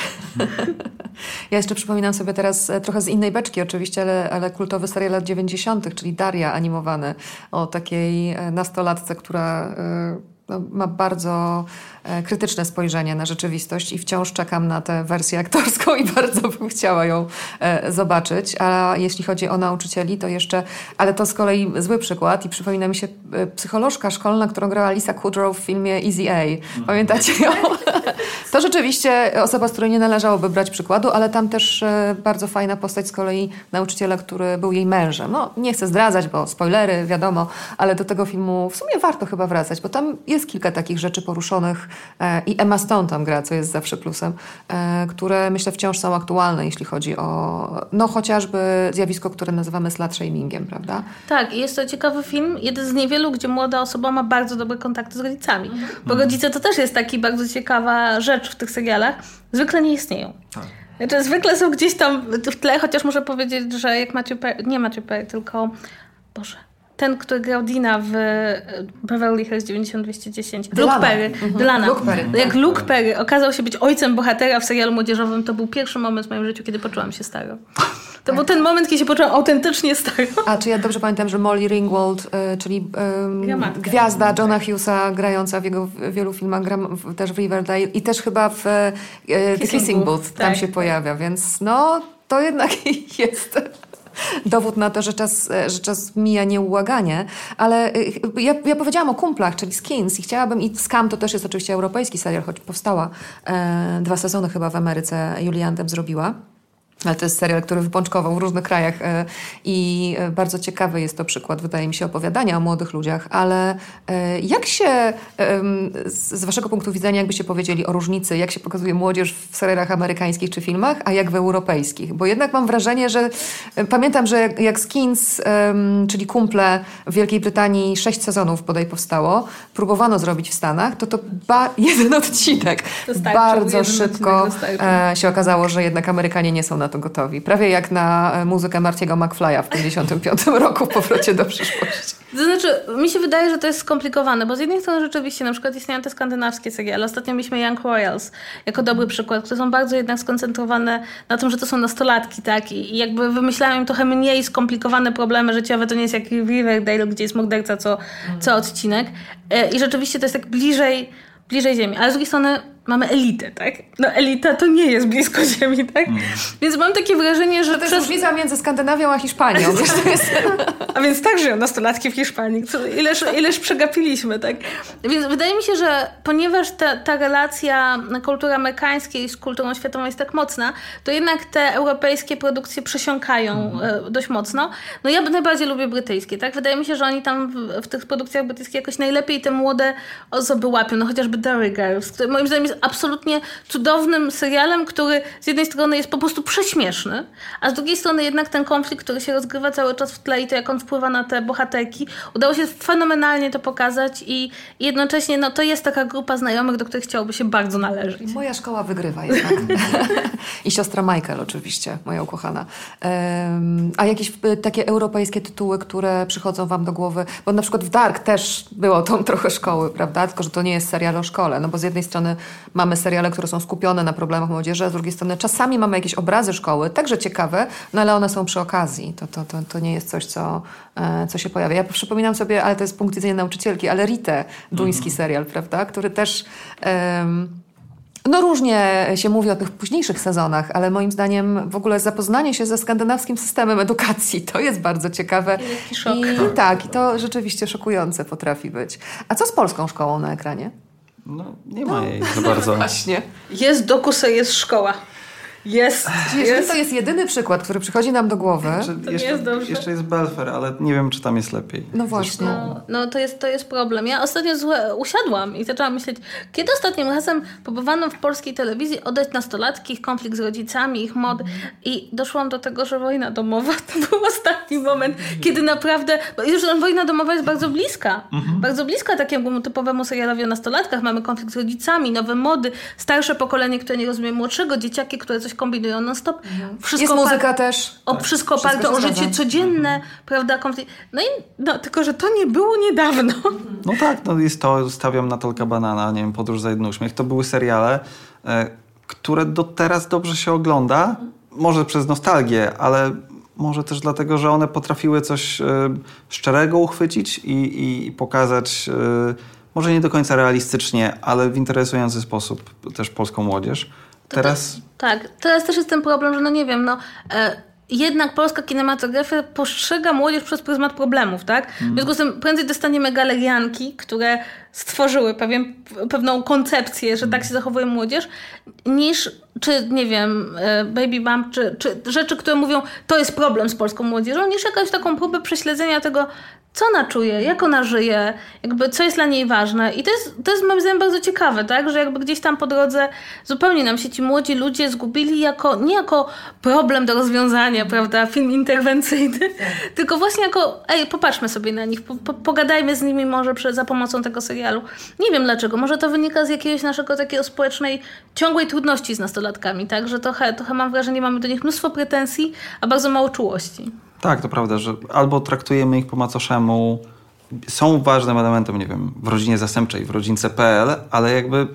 Ja jeszcze przypominam sobie teraz e, trochę z innej beczki oczywiście, ale, ale kultowy serial lat 90., czyli Daria animowany o takiej e, nastolatce, która no, ma bardzo E, krytyczne spojrzenie na rzeczywistość i wciąż czekam na tę wersję aktorską i bardzo bym chciała ją e, zobaczyć. A jeśli chodzi o nauczycieli, to jeszcze, ale to z kolei zły przykład i przypomina mi się e, psycholożka szkolna, którą grała Lisa Kudrow w filmie Easy A. Pamiętacie ją? To rzeczywiście osoba, z której nie należałoby brać przykładu, ale tam też bardzo fajna postać z kolei nauczyciela, który był jej mężem. No, nie chcę zdradzać, bo spoilery, wiadomo, ale do tego filmu w sumie warto chyba wracać, bo tam jest kilka takich rzeczy poruszonych E, i Emma Stone tam gra, co jest zawsze plusem, e, które myślę wciąż są aktualne, jeśli chodzi o no chociażby zjawisko, które nazywamy slut shamingiem, prawda? Tak, i jest to ciekawy film, jeden z niewielu, gdzie młoda osoba ma bardzo dobre kontakty z rodzicami. Mhm. Bo rodzice to też jest taki bardzo ciekawa rzecz w tych serialach. Zwykle nie istnieją. Tak. Znaczy, zwykle są gdzieś tam w tle, chociaż muszę powiedzieć, że jak Matthew Perry, nie Matthew Perry, tylko Boże, ten, który grał Dina w e, Beverly Hills 9210, Luke. Perry, Mhm. Dylana. Luke Perry. Jak Luke Perry okazał się być ojcem bohatera w serialu młodzieżowym, to był pierwszy moment w moim życiu, kiedy poczułam się staro. To był ten moment, kiedy się poczułam autentycznie staro. A czy ja dobrze pamiętam, że Molly Ringwald, y, czyli matkę. gwiazda Johna Hughesa, grająca w jego wielu filmach, gra w, też w Riverdale i też chyba w y, The Kissing Kissing Booth, tam tak, się tak. pojawia, więc no to jednak jest dowód na to, że czas, że czas mija nieubłaganie, ale y, ja, ja powiedziałam o kumplach, czyli Skins i chciałabym, i Scam to też jest oczywiście europejski serial, choć powstała e, dwa sezony chyba w Ameryce Juliantem zrobiła. Ale to jest serial, który wypączkował w różnych krajach e, i e, bardzo ciekawy jest to przykład, wydaje mi się, opowiadania o młodych ludziach. Ale e, jak się, z waszego punktu widzenia, jakbyście powiedzieli o różnicy, jak się pokazuje młodzież w serialach amerykańskich czy filmach, a jak w europejskich? Bo jednak mam wrażenie, że pamiętam, że jak, jak Skins, czyli Kumple w Wielkiej Brytanii sześć sezonów bodaj powstało, próbowano zrobić w Stanach, to to jeden odcinek Wystarczył, bardzo jeden szybko odcinek się okazało, że jednak Amerykanie nie są na to gotowi. Prawie jak na e, muzykę Marciego McFly'a w 55 roku w powrocie do przyszłości. To znaczy, mi się wydaje, że to jest skomplikowane, bo z jednej strony rzeczywiście na przykład istnieją te skandynawskie seriale. Ostatnio mieliśmy Young Royals jako dobry przykład, które są bardzo jednak skoncentrowane na tym, że to są nastolatki, tak? I jakby wymyślają im trochę mniej skomplikowane problemy życiowe. To nie jest jak Riverdale, gdzie jest morderca co, co odcinek. E, I rzeczywiście to jest tak bliżej, bliżej ziemi. Ale z drugiej strony mamy elitę, tak? No elita to nie jest blisko ziemi, tak? Więc mam takie wrażenie, że To jest przez... różnica między Skandynawią a Hiszpanią. Wiesz, to jest... A więc tak żyją nastolatki w Hiszpanii. Co- Ileż, ileż przegapiliśmy, tak? Więc wydaje mi się, że ponieważ ta, ta relacja kultury amerykańskiej z kulturą światową jest tak mocna, to jednak te europejskie produkcje przesiąkają e, dość mocno. No ja najbardziej lubię brytyjskie, tak? Wydaje mi się, że oni tam w, w tych produkcjach brytyjskich jakoś najlepiej te młode osoby łapią. No chociażby Derry Girls, który moim zdaniem jest absolutnie cudownym serialem, który z jednej strony jest po prostu prześmieszny, a z drugiej strony jednak ten konflikt, który się rozgrywa cały czas w tle i to jak on wpływa na te bohaterki, udało się fenomenalnie to pokazać i jednocześnie no, to jest taka grupa znajomych, do których chciałoby się bardzo należeć. Moja szkoła wygrywa jednak. I siostra Michael oczywiście, moja ukochana. Em, a jakieś e, takie europejskie tytuły, które przychodzą wam do głowy? Bo na przykład w Dark też było tą trochę szkoły, prawda? Tylko, że to nie jest serial o szkole. No bo z jednej strony mamy seriale, które są skupione na problemach młodzieży, a z drugiej strony czasami mamy jakieś obrazy szkoły, także ciekawe, no ale one są przy okazji. To, to, to, to nie jest coś, co, e, co się pojawia. Ja przypominam sobie, ale to jest z punktu widzenia nauczycielki, ale Rite, duński serial, prawda? Który też... no różnie się mówi o tych późniejszych sezonach, ale moim zdaniem w ogóle zapoznanie się ze skandynawskim systemem edukacji to jest bardzo ciekawe. I szok. I tak, i to rzeczywiście szokujące potrafi być. A co z polską szkołą na ekranie? No, nie ma jej za bardzo. Właśnie. Jest dokusy, jest szkoła. Jest, Jeżeli jest. to jest jedyny przykład, który przychodzi nam do głowy, jeszcze, jest dobrze. jeszcze jest Belfer, ale nie wiem, czy tam jest lepiej. no właśnie. No, no to, jest, to jest problem. Ja ostatnio złe, usiadłam i zaczęłam myśleć, kiedy ostatnim razem próbowano w polskiej telewizji oddać nastolatki, ich konflikt z rodzicami, ich mod i doszłam do tego, że wojna domowa to był ostatni moment, kiedy naprawdę, bo już ta wojna domowa jest bardzo bliska, bardzo bliska takiemu typowemu serialowi o nastolatkach. Mamy konflikt z rodzicami, nowe mody, starsze pokolenie, które nie rozumie młodszego, dzieciaki, które coś kombinują non-stop. Wszystko Jest muzyka też. o wszystko Wszystko oparte o życie zgadza. codzienne, prawda, konflikt. No i no, tylko, że to nie było niedawno. No tak, no jest to, stawiam na Tolka Banana, nie wiem, Podróż za jeden uśmiech. To były seriale, e, które do teraz dobrze się ogląda. Może przez nostalgię, ale może też dlatego, że one potrafiły coś e, szczerego uchwycić i, i, i pokazać, e, może nie do końca realistycznie, ale w interesujący sposób też polską młodzież. Teraz Tak, teraz też jest ten problem, że no nie wiem, no... E, jednak polska kinematografia postrzega młodzież przez pryzmat problemów, tak? W związku z tym prędzej dostaniemy galerianki, które stworzyły pewien, pewną koncepcję, że tak się zachowuje młodzież, niż, czy nie wiem, e, Baby Bump, czy, czy rzeczy, które mówią, to jest problem z polską młodzieżą, niż jakąś taką próbę prześledzenia tego, co ona czuje, jak ona żyje, jakby co jest dla niej ważne. I to jest, to jest moim zdaniem bardzo ciekawe, tak? Że jakby gdzieś tam po drodze zupełnie nam się ci młodzi ludzie zgubili jako, nie jako problem do rozwiązania, prawda? Film interwencyjny, tylko właśnie jako, ej, popatrzmy sobie na nich, po, po, pogadajmy z nimi może przy, za pomocą tego serialu. Nie wiem dlaczego, może to wynika z jakiegoś naszego takiego społecznej, ciągłej trudności z nastolatkami, tak? Że trochę, trochę mam wrażenie, mamy do nich mnóstwo pretensji, a bardzo mało czułości. Tak, to prawda, że albo traktujemy ich po macoszemu, są ważnym elementem, nie wiem, w rodzinie zastępczej, w rodzince.pl, ale jakby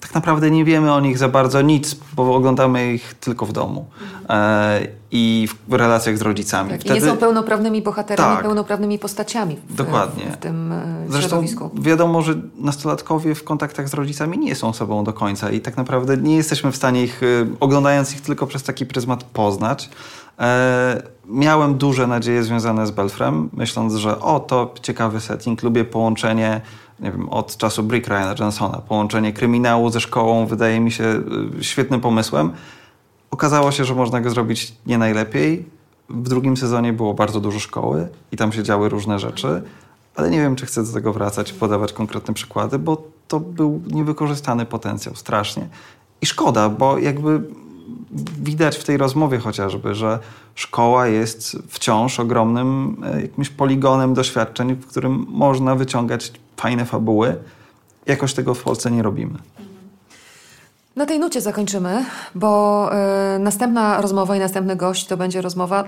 tak naprawdę nie wiemy o nich za bardzo nic, bo oglądamy ich tylko w domu e, i w relacjach z rodzicami. Tak, Wtedy... I nie są pełnoprawnymi bohaterami, tak. pełnoprawnymi postaciami w, Dokładnie. w tym e, Zresztą środowisku. wiadomo, że nastolatkowie w kontaktach z rodzicami nie są sobą do końca i tak naprawdę nie jesteśmy w stanie ich, e, oglądając ich tylko przez taki pryzmat, poznać. E, miałem duże nadzieje związane z Belfrem, myśląc, że o, to ciekawy setting, lubię połączenie nie wiem, od czasu Brick Ryana Johnsona. Połączenie kryminału ze szkołą wydaje mi się y, świetnym pomysłem. Okazało się, że można go zrobić nie najlepiej. W drugim sezonie było bardzo dużo szkoły i tam się działy różne rzeczy, ale nie wiem, czy chcę do tego wracać, podawać konkretne przykłady, bo to był niewykorzystany potencjał strasznie. I szkoda, bo jakby widać w tej rozmowie chociażby, że szkoła jest wciąż ogromnym e, jakimś poligonem doświadczeń, w którym można wyciągać fajne fabuły. Jakoś tego w Polsce nie robimy. Na tej nucie zakończymy, bo y, następna rozmowa i następny gość to będzie rozmowa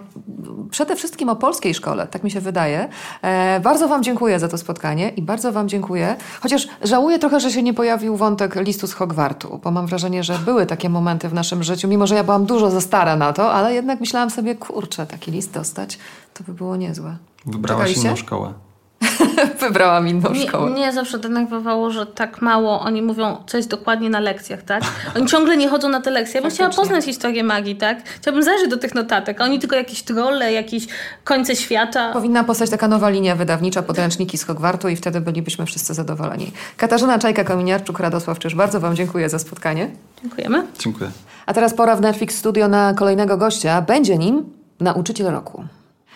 przede wszystkim o polskiej szkole, tak mi się wydaje. E, bardzo Wam dziękuję za to spotkanie i bardzo Wam dziękuję. Chociaż żałuję trochę, że się nie pojawił wątek listu z Hogwartu, bo mam wrażenie, że były takie momenty w naszym życiu, mimo że ja byłam dużo za stara na to, ale jednak myślałam sobie, kurczę, taki list dostać, to by było niezłe. Wybrałaś inną szkołę. Wybrałam inną szkołę. Mnie zawsze denerwowało, że tak mało oni mówią, co jest dokładnie na lekcjach, tak? Oni ciągle nie chodzą na te lekcje. Ja bym chciała poznać historię magii, tak? Chciałabym zajrzeć do tych notatek, a oni tylko jakieś trolle, jakieś końce świata. Powinna powstać taka nowa linia wydawnicza, podręczniki z Hogwartu i wtedy bylibyśmy wszyscy zadowoleni. Katarzyna Czajka-Kominiarczuk, Radosław Czyż, bardzo Wam dziękuję za spotkanie. Dziękujemy. Dziękuję. A teraz pora w Netflix Studio na kolejnego gościa. Będzie nim nauczyciel roku.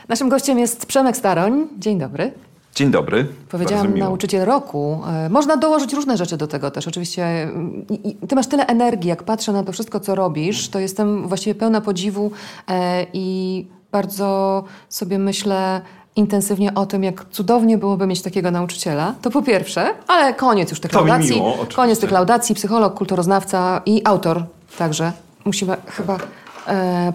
Naszym gościem jest Przemek Staroń. Dzień dobry. Dzień dobry. Powiedziałam nauczyciel roku. E, można dołożyć różne rzeczy do tego też. Oczywiście mm, ty masz tyle energii, jak patrzę na to wszystko, co robisz, to jestem właściwie pełna podziwu e, i bardzo sobie myślę intensywnie o tym, jak cudownie byłoby mieć takiego nauczyciela. To po pierwsze, ale koniec już tych to laudacji. Miło, koniec tych laudacji, psycholog, kulturoznawca i autor także. Musimy chyba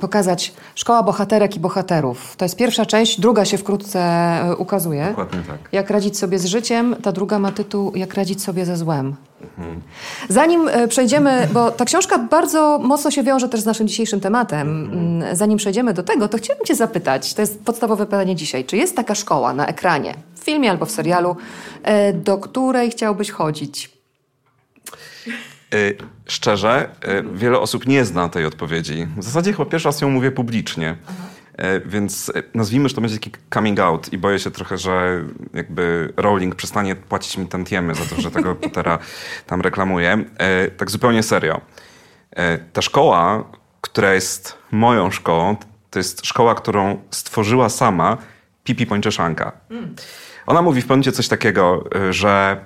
pokazać Szkoła Bohaterek i Bohaterów. To jest pierwsza część, druga się wkrótce e, ukazuje. Dokładnie tak. Jak radzić sobie z życiem, ta druga ma tytuł Jak radzić sobie ze złem. Mhm. Zanim e, przejdziemy, bo ta książka bardzo mocno się wiąże też z naszym dzisiejszym tematem, mhm. zanim przejdziemy do tego, to chciałabym Cię zapytać, to jest podstawowe pytanie dzisiaj, czy jest taka szkoła na ekranie, w filmie albo w serialu, e, do której chciałbyś chodzić? Y, szczerze, y, wiele osób nie zna tej odpowiedzi. W zasadzie chyba pierwszy raz ją mówię publicznie. Y, więc nazwijmy, że to będzie taki coming out i boję się trochę, że jakby Rowling przestanie płacić mi tantiemy za to, że tego Pottera tam reklamuję. Tak zupełnie serio. Ta szkoła, która jest moją szkołą, to jest szkoła, którą stworzyła sama Pipi Pończeszanka. Mm. Ona mówi w pewnym coś takiego, że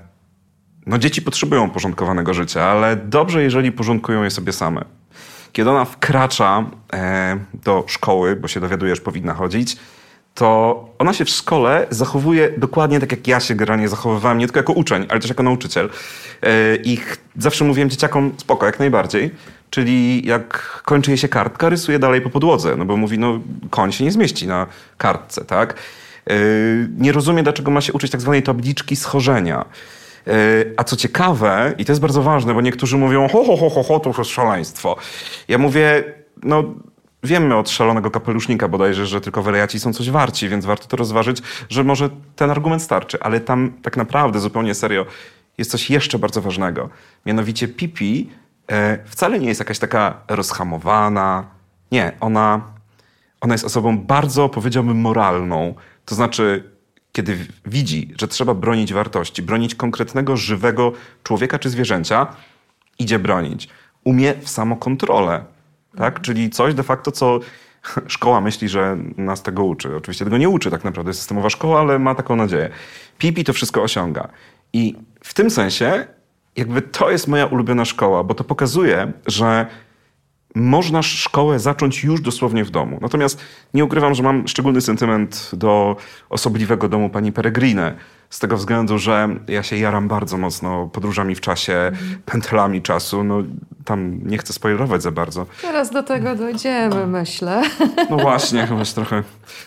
no dzieci potrzebują uporządkowanego życia, ale dobrze, jeżeli porządkują je sobie same. Kiedy ona wkracza e, do szkoły, bo się dowiadujesz, powinna chodzić, to ona się w szkole zachowuje dokładnie tak, jak ja się generalnie zachowywałem, nie tylko jako uczeń, ale też jako nauczyciel. E, I zawsze mówiłem dzieciakom, spoko, jak najbardziej. Czyli jak kończy jej się kartka, rysuje dalej po podłodze, no bo mówi, no koń się nie zmieści na kartce, tak? E, nie rozumie, dlaczego ma się uczyć tak zwanej tabliczki schorzenia. E, a co ciekawe, i to jest bardzo ważne, bo niektórzy mówią, ho, ho, ho, ho, ho to jest szaleństwo. Ja mówię, no wiemy od szalonego kapelusznika bodajże, że tylko wariaci są coś warci, więc warto to rozważyć, że może ten argument starczy. Ale tam tak naprawdę, zupełnie serio, jest coś jeszcze bardzo ważnego. Mianowicie Pipi e, wcale nie jest jakaś taka rozhamowana. Nie, ona, ona jest osobą bardzo, powiedziałbym, moralną. To znaczy, kiedy widzi, że trzeba bronić wartości, bronić konkretnego, żywego człowieka czy zwierzęcia, idzie bronić. Umie w samokontrolę, tak? Czyli coś de facto, co szkoła myśli, że nas tego uczy. Oczywiście tego nie uczy tak naprawdę systemowa szkoła, ale ma taką nadzieję. Pipi to wszystko osiąga. I w tym sensie jakby to jest moja ulubiona szkoła, bo to pokazuje, że można szkołę zacząć już dosłownie w domu. Natomiast nie ukrywam, że mam szczególny sentyment do osobliwego domu pani Peregrine. Z tego względu, że ja się jaram bardzo mocno podróżami w czasie, mm. pętlami czasu. No, tam nie chcę spoilerować za bardzo. Teraz do tego dojdziemy, myślę. No właśnie, chyba się trochę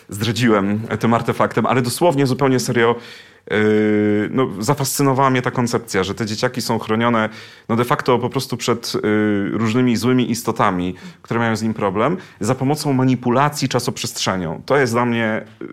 zdradziłem tym artefaktem, ale dosłownie, zupełnie serio, no, zafascynowała mnie ta koncepcja, że te dzieciaki są chronione no de facto po prostu przed yy, różnymi złymi istotami, które mają z nim problem, za pomocą manipulacji czasoprzestrzenią. To jest dla mnie... Yy,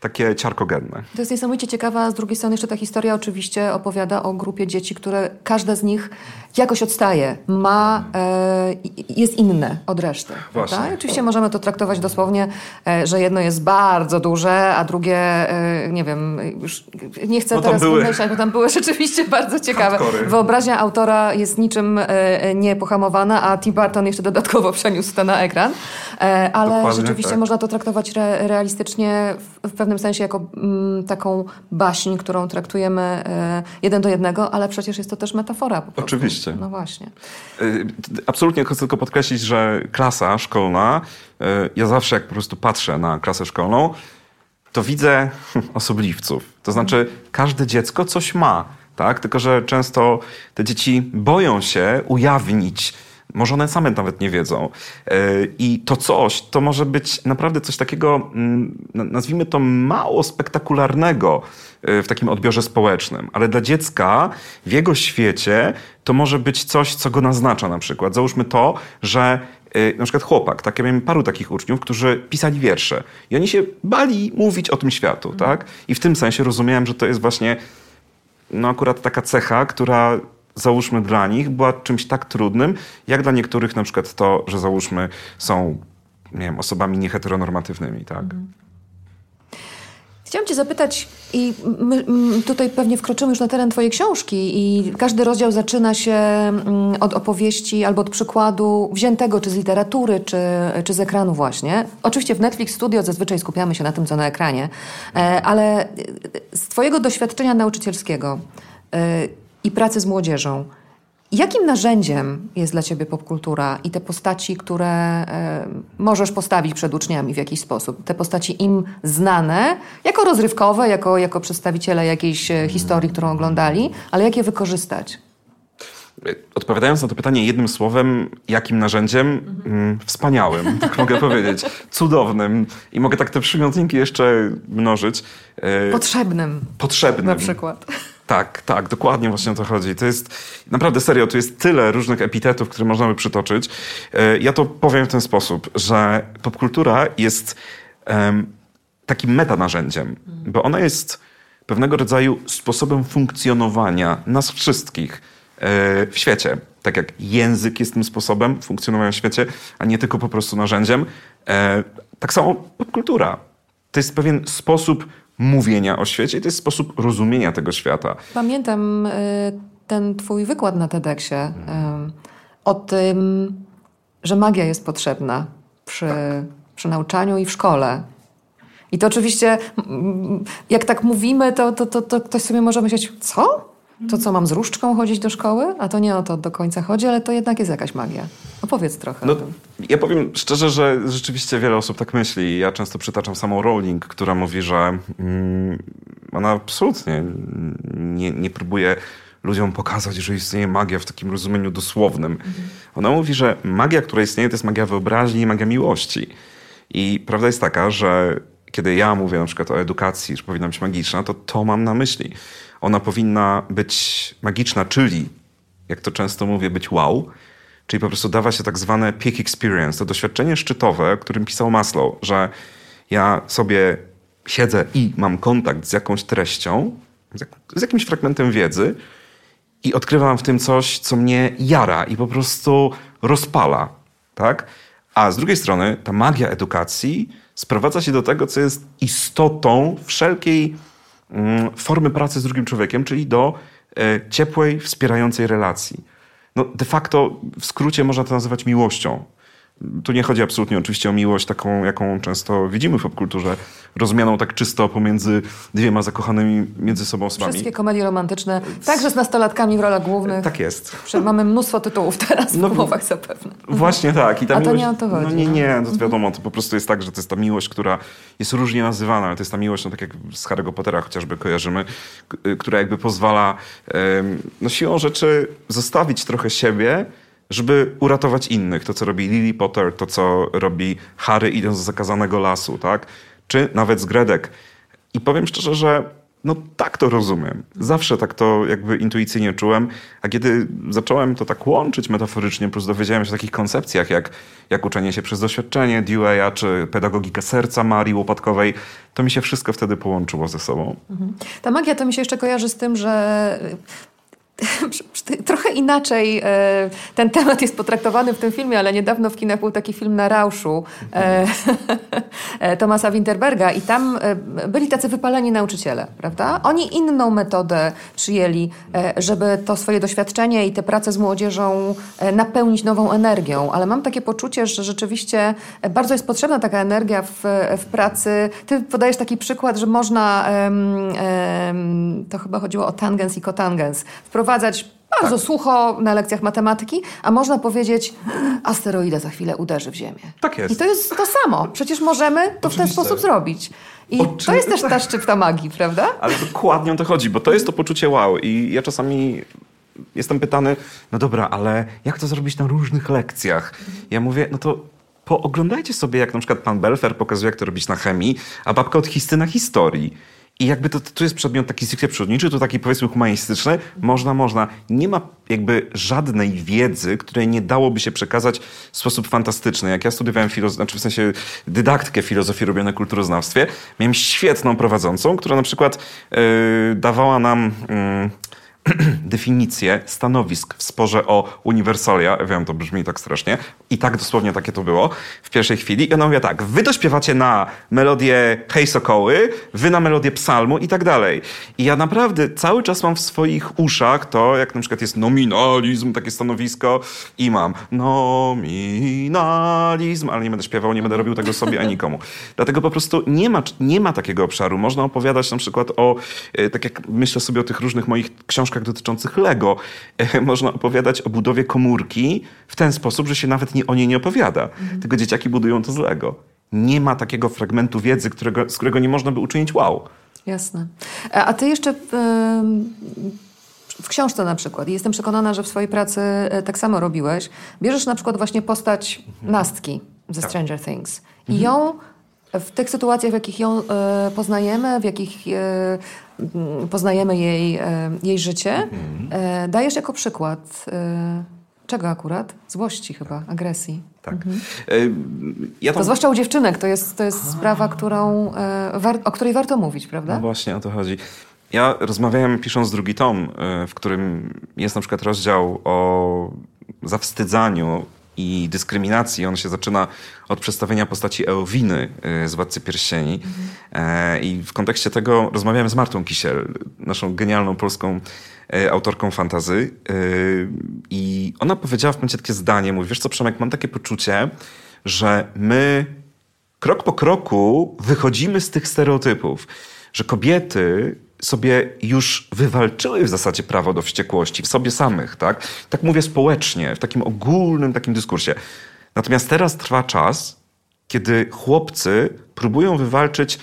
takie ciarkogenne. To jest niesamowicie ciekawa, z drugiej strony jeszcze ta historia oczywiście opowiada o grupie dzieci, które każda z nich jakoś odstaje, ma, e, jest inne od reszty. Właśnie. Prawda? Oczywiście możemy to traktować dosłownie, e, że jedno jest bardzo duże, a drugie, e, nie wiem, już nie chcę No teraz były- bo tam były rzeczywiście bardzo ciekawe. Hardcory. Wyobraźnia autora jest niczym e, niepohamowana, a Tim Burton jeszcze dodatkowo przeniósł to na ekran. E, ale Dokładnie rzeczywiście tak. można to traktować re, realistycznie w, w pewnym sensie jako mm, taką baśń, którą traktujemy e, jeden do jednego, ale przecież jest to też metafora prostu. Oczywiście. No właśnie. Y, Absolutnie chcę tylko podkreślić, że klasa szkolna, y, ja zawsze jak po prostu patrzę na klasę szkolną, to widzę osobliwców. To znaczy, każde dziecko coś ma, tak? Tylko, że często te dzieci boją się ujawnić. Może one same nawet nie wiedzą. Y, I to coś, to może być naprawdę coś takiego, mm, na- nazwijmy to mało spektakularnego y, w takim odbiorze społecznym, ale dla dziecka w jego świecie to może być coś, co go naznacza na przykład. Załóżmy to, że y, na przykład chłopak, tak, ja miałem paru takich uczniów, którzy pisali wiersze i oni się bali mówić o tym światu, tak? I w tym sensie rozumiałem, że to jest właśnie no akurat taka cecha, która załóżmy dla nich była czymś tak trudnym, jak dla niektórych na przykład to, że załóżmy są nie wiem, osobami nieheteronormatywnymi, tak? Chciałam Cię zapytać, i my, tutaj pewnie wkroczymy już na teren Twojej książki, i każdy rozdział zaczyna się mm, od opowieści albo od przykładu wziętego czy z literatury, czy, czy z ekranu, właśnie. Oczywiście w Netflix Studio zazwyczaj skupiamy się na tym, co na ekranie, e, ale z Twojego doświadczenia nauczycielskiego e, i pracy z młodzieżą, Jakim narzędziem jest dla Ciebie popkultura i te postaci, które e, możesz postawić przed uczniami w jakiś sposób? Te postaci im znane, jako rozrywkowe, jako, jako przedstawiciele jakiejś e, historii, którą oglądali, ale jak je wykorzystać? Odpowiadając na to pytanie jednym słowem, jakim narzędziem? Mm, wspaniałym, tak mogę powiedzieć. Cudownym. I mogę tak te przymiotniki jeszcze mnożyć. E, Potrzebnym potrzebnym. na przykład. Tak, tak, dokładnie właśnie o to chodzi. To jest naprawdę serio, tu jest tyle różnych epitetów, które można by przytoczyć. E, Ja to powiem w ten sposób, że popkultura jest em, takim metanarzędziem, bo ona jest pewnego rodzaju sposobem funkcjonowania nas wszystkich e, w świecie. Tak jak język jest tym sposobem funkcjonowania w świecie, a nie tylko po prostu narzędziem. E, Tak samo popkultura. To jest pewien sposób mówienia o świecie i to jest sposób rozumienia tego świata. Pamiętam e, ten Twój wykład na TEDxie e, o tym, że magia jest potrzebna przy, przy nauczaniu i w szkole. I to oczywiście, jak tak mówimy, to, to, to, to ktoś sobie może myśleć, co? To co, mam z różdżką chodzić do szkoły? A to nie o to do końca chodzi, ale to jednak jest jakaś magia. Opowiedz trochę No, ja powiem szczerze, że rzeczywiście wiele osób tak myśli. Ja często przytaczam samą Rowling, która mówi, że mm, ona absolutnie nie, nie próbuje ludziom pokazać, że istnieje magia w takim rozumieniu dosłownym. Ona mówi, że magia, która istnieje, to jest magia wyobraźni i magia miłości. I prawda jest taka, że kiedy ja mówię na przykład o edukacji, że powinna być magiczna, to to mam na myśli. Ona powinna być magiczna, czyli, jak to często mówię, być wow, czyli po prostu dawa się tak zwane peak experience, to doświadczenie szczytowe, o którym pisał Maslow, że ja sobie siedzę i mam kontakt z jakąś treścią, z, jak, z jakimś fragmentem wiedzy i odkrywam w tym coś, co mnie jara i po prostu rozpala, tak? A z drugiej strony ta magia edukacji sprowadza się do tego, co jest istotą wszelkiej formy pracy z drugim człowiekiem, czyli do e, ciepłej, wspierającej relacji. No, de facto w skrócie można to nazywać miłością. Tu nie chodzi absolutnie oczywiście o miłość taką, jaką często widzimy w popkulturze, rozumianą tak czysto pomiędzy dwiema zakochanymi między sobą osobami. Wszystkie komedie romantyczne, także z nastolatkami w rolach głównych. Tak jest. Mamy mnóstwo tytułów teraz No, w głowach zapewne. Właśnie tak. I ta A to miłość, nie o to chodzi, No nie, no. nie, to wiadomo, to po prostu jest tak, że to jest ta miłość, która jest różnie nazywana, ale to jest ta miłość, no tak jak z Harry'ego Pottera chociażby kojarzymy, y, która jakby pozwala no siłą rzeczy zostawić trochę siebie żeby uratować innych. To, co robi Lily Potter, to, co robi Harry idąc do zakazanego lasu, tak? Czy nawet z Gredek. I powiem szczerze, że no tak to rozumiem. Zawsze tak to jakby intuicyjnie czułem, a kiedy zacząłem to tak łączyć metaforycznie, plus dowiedziałem się o takich koncepcjach jak, jak uczenie się przez doświadczenie Dewey'a, czy pedagogika serca Marii Łopatkowej, to mi się wszystko wtedy połączyło ze sobą. Mhm. Ta magia to mi się jeszcze kojarzy z tym, że trochę inaczej e, ten temat jest potraktowany w tym filmie, ale niedawno w kinach był taki film na Rauszu e, e, Tomasa Winterberga i tam byli tacy wypaleni nauczyciele, prawda? Oni inną metodę przyjęli, żeby to swoje doświadczenie i tę pracę z młodzieżą napełnić nową energią, ale mam takie poczucie, że rzeczywiście bardzo jest potrzebna taka energia w, w pracy. Ty podajesz taki przykład, że można, to chyba chodziło o tangens i kotangens, wprowadzić wprowadzać bardzo tak. sucho na lekcjach matematyki, a można powiedzieć, asteroida za chwilę uderzy w Ziemię. Tak jest. I to jest to samo. Przecież możemy to Oczywiście. w ten sposób zrobić. I Oczy... to jest też ta szczypta magii, prawda? Ale dokładnie o to chodzi, bo to jest to poczucie wow. I ja czasami jestem pytany, no dobra, ale jak to zrobić na różnych lekcjach? Ja mówię, no to pooglądajcie sobie, jak na przykład pan Belfer pokazuje, jak to robić na chemii, a babka od histy na historii. I jakby to, tu jest przedmiot taki stricte przyrodniczy, to taki powiedzmy humanistyczny. Można, można. Nie ma jakby żadnej wiedzy, której nie dałoby się przekazać w sposób fantastyczny. Jak ja studiowałem filozofię, znaczy w sensie dydaktykę filozofii robioną kulturoznawstwie, miałem świetną prowadzącą, która na przykład yy, dawała nam... Yy, definicję stanowisk w sporze o uniwersalia. Wiem, to brzmi tak strasznie. I tak dosłownie takie to było w pierwszej chwili. I ona mówi tak, wy to śpiewacie na melodię Hej Sokoły, wy na melodię psalmu i tak dalej. I ja naprawdę cały czas mam w swoich uszach to, jak na przykład jest nominalizm, takie stanowisko i mam nominalizm, ale nie będę śpiewał, nie będę robił tego sobie ani nikomu. Dlatego po prostu nie ma, nie ma takiego obszaru. Można opowiadać na przykład o, e, tak jak myślę sobie o tych różnych moich książkach książkach dotyczących Lego e, można opowiadać o budowie komórki w ten sposób, że się nawet nie, o niej nie opowiada. Mhm. Tylko dzieciaki budują to z Lego. Nie ma takiego fragmentu wiedzy, którego, z którego nie można by uczynić wow. Jasne. A ty jeszcze... w książce na przykład, jestem przekonana, że w swojej pracy e, tak samo robiłeś, bierzesz na przykład właśnie postać mhm. Nastki ze tak. Stranger Things i mhm. ją w tych sytuacjach, w jakich ją e, poznajemy, w jakich e, poznajemy jej, e, jej życie, mhm. e, dajesz jako przykład. E, czego akurat? Złości chyba, agresji. Tak. Mhm. Ja tam... To zwłaszcza u dziewczynek, to jest, to jest sprawa, którą, o której warto mówić, prawda? No właśnie, o to chodzi. Ja rozmawiałem pisząc drugi tom, w którym jest na przykład rozdział o zawstydzaniu i dyskryminacji. On się zaczyna od przedstawienia postaci Eowiny y, z Władcy Pierścieni. Mhm. I w kontekście tego rozmawiałem z Martą Kisiel, naszą genialną polską e, autorką fantazy. E, I ona powiedziała w momencie takie zdanie, mówi, wiesz co Przemek, mam takie poczucie, że my krok po kroku wychodzimy z tych stereotypów, że kobiety sobie już wywalczyły w zasadzie prawo do wściekłości w sobie samych, tak? Tak mówię społecznie, w takim ogólnym takim dyskursie. Natomiast teraz trwa czas, kiedy chłopcy próbują wywalczyć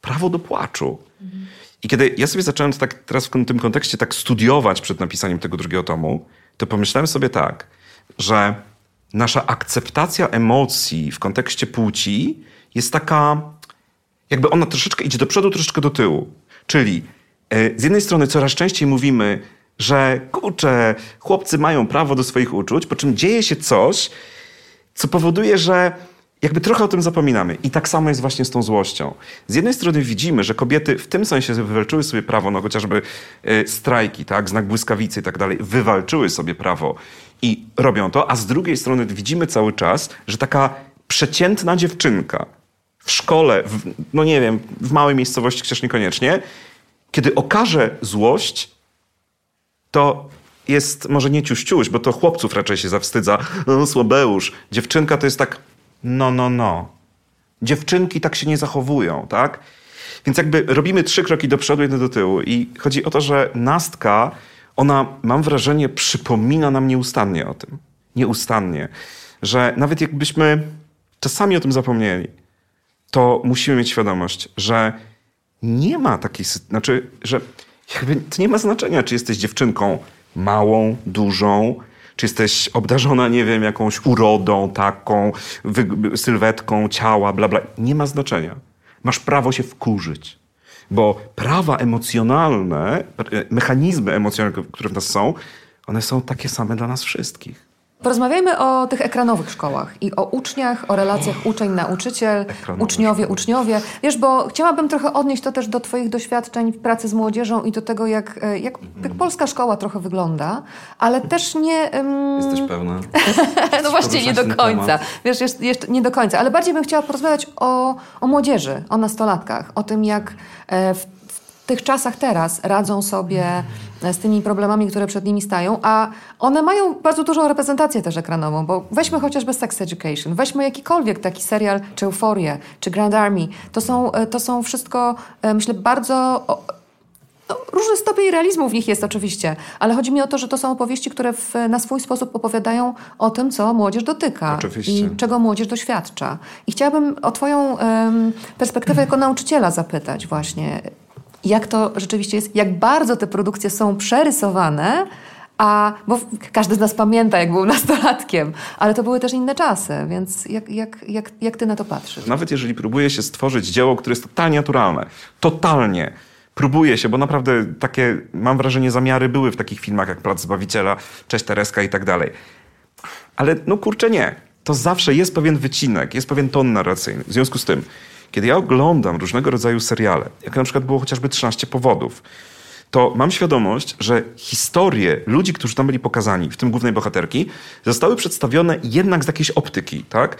prawo do płaczu. I kiedy ja sobie zacząłem tak teraz w tym kontekście tak studiować przed napisaniem tego drugiego tomu, to pomyślałem sobie tak, że nasza akceptacja emocji w kontekście płci jest taka, jakby ona troszeczkę idzie do przodu, troszeczkę do tyłu. Czyli e, z jednej strony coraz częściej mówimy, że kurczę, chłopcy mają prawo do swoich uczuć, po czym dzieje się coś, co powoduje, że jakby trochę o tym zapominamy. I tak samo jest właśnie z tą złością. Z jednej strony widzimy, że kobiety w tym sensie wywalczyły sobie prawo, no chociażby e, strajki, tak, znak błyskawicy i tak dalej, wywalczyły sobie prawo i robią to, a z drugiej strony widzimy cały czas, że taka przeciętna dziewczynka, w szkole, w, no nie wiem, w małej miejscowości chociaż niekoniecznie, kiedy okaże złość, to jest może nie ciuś, bo to chłopców raczej się zawstydza. No, słabeusz. Dziewczynka to jest tak, no, no, no. Dziewczynki tak się nie zachowują, tak? Więc jakby robimy trzy kroki do przodu, jeden do tyłu. I chodzi o to, że nastka, ona, mam wrażenie, przypomina nam nieustannie o tym. Nieustannie. Że nawet jakbyśmy czasami o tym zapomnieli, to musimy mieć świadomość, że nie ma takiej, znaczy, że to nie ma znaczenia, czy jesteś dziewczynką małą, dużą, czy jesteś obdarzona, nie wiem, jakąś urodą taką, sylwetką ciała, bla, bla. Nie ma znaczenia. Masz prawo się wkurzyć. Bo prawa emocjonalne, mechanizmy emocjonalne, które w nas są, one są takie same dla nas wszystkich. Porozmawiajmy o tych ekranowych szkołach i o uczniach, o relacjach uczeń-nauczyciel, uczniowie, uczniowie. Wiesz, bo chciałabym trochę odnieść to też do Twoich doświadczeń w pracy z młodzieżą i do tego, jak, e, jak, jak polska szkoła trochę wygląda, ale też nie... em, Jesteś pewna? no właśnie, nie do końca. Wiesz, jeszcze, jeszcze nie do końca, ale bardziej bym chciała porozmawiać o, o młodzieży, o nastolatkach, o tym, jak e, w tych czasach teraz radzą sobie z tymi problemami, które przed nimi stają, a one mają bardzo dużą reprezentację też ekranową, bo weźmy chociażby Sex Education, weźmy jakikolwiek taki serial, czy Euforię, czy Grand Army. To są, e, to są wszystko, e, myślę, bardzo... no, różny stopień realizmu w nich jest oczywiście, ale chodzi mi o to, że to są opowieści, które w, na swój sposób opowiadają o tym, co młodzież dotyka Oczywiście. i czego młodzież doświadcza. I chciałabym o Twoją em, perspektywę jako nauczyciela zapytać właśnie, jak to rzeczywiście jest, jak bardzo te produkcje są przerysowane, a, bo każdy z nas pamięta, jak był nastolatkiem, ale to były też inne czasy, więc jak, jak, jak, jak Ty na to patrzysz? Nawet jeżeli próbuje się stworzyć dzieło, które jest totalnie naturalne, totalnie, próbuje się, bo naprawdę takie, mam wrażenie, zamiary były w takich filmach jak Plac Zbawiciela, Cześć Tereska i tak dalej. Ale no kurczę nie. To zawsze jest pewien wycinek, jest pewien ton narracyjny. W związku z tym, kiedy ja oglądam różnego rodzaju seriale, jak na przykład było chociażby 13 powodów, to mam świadomość, że historie ludzi, którzy tam byli pokazani, w tym głównej bohaterki, zostały przedstawione jednak z jakiejś optyki, tak?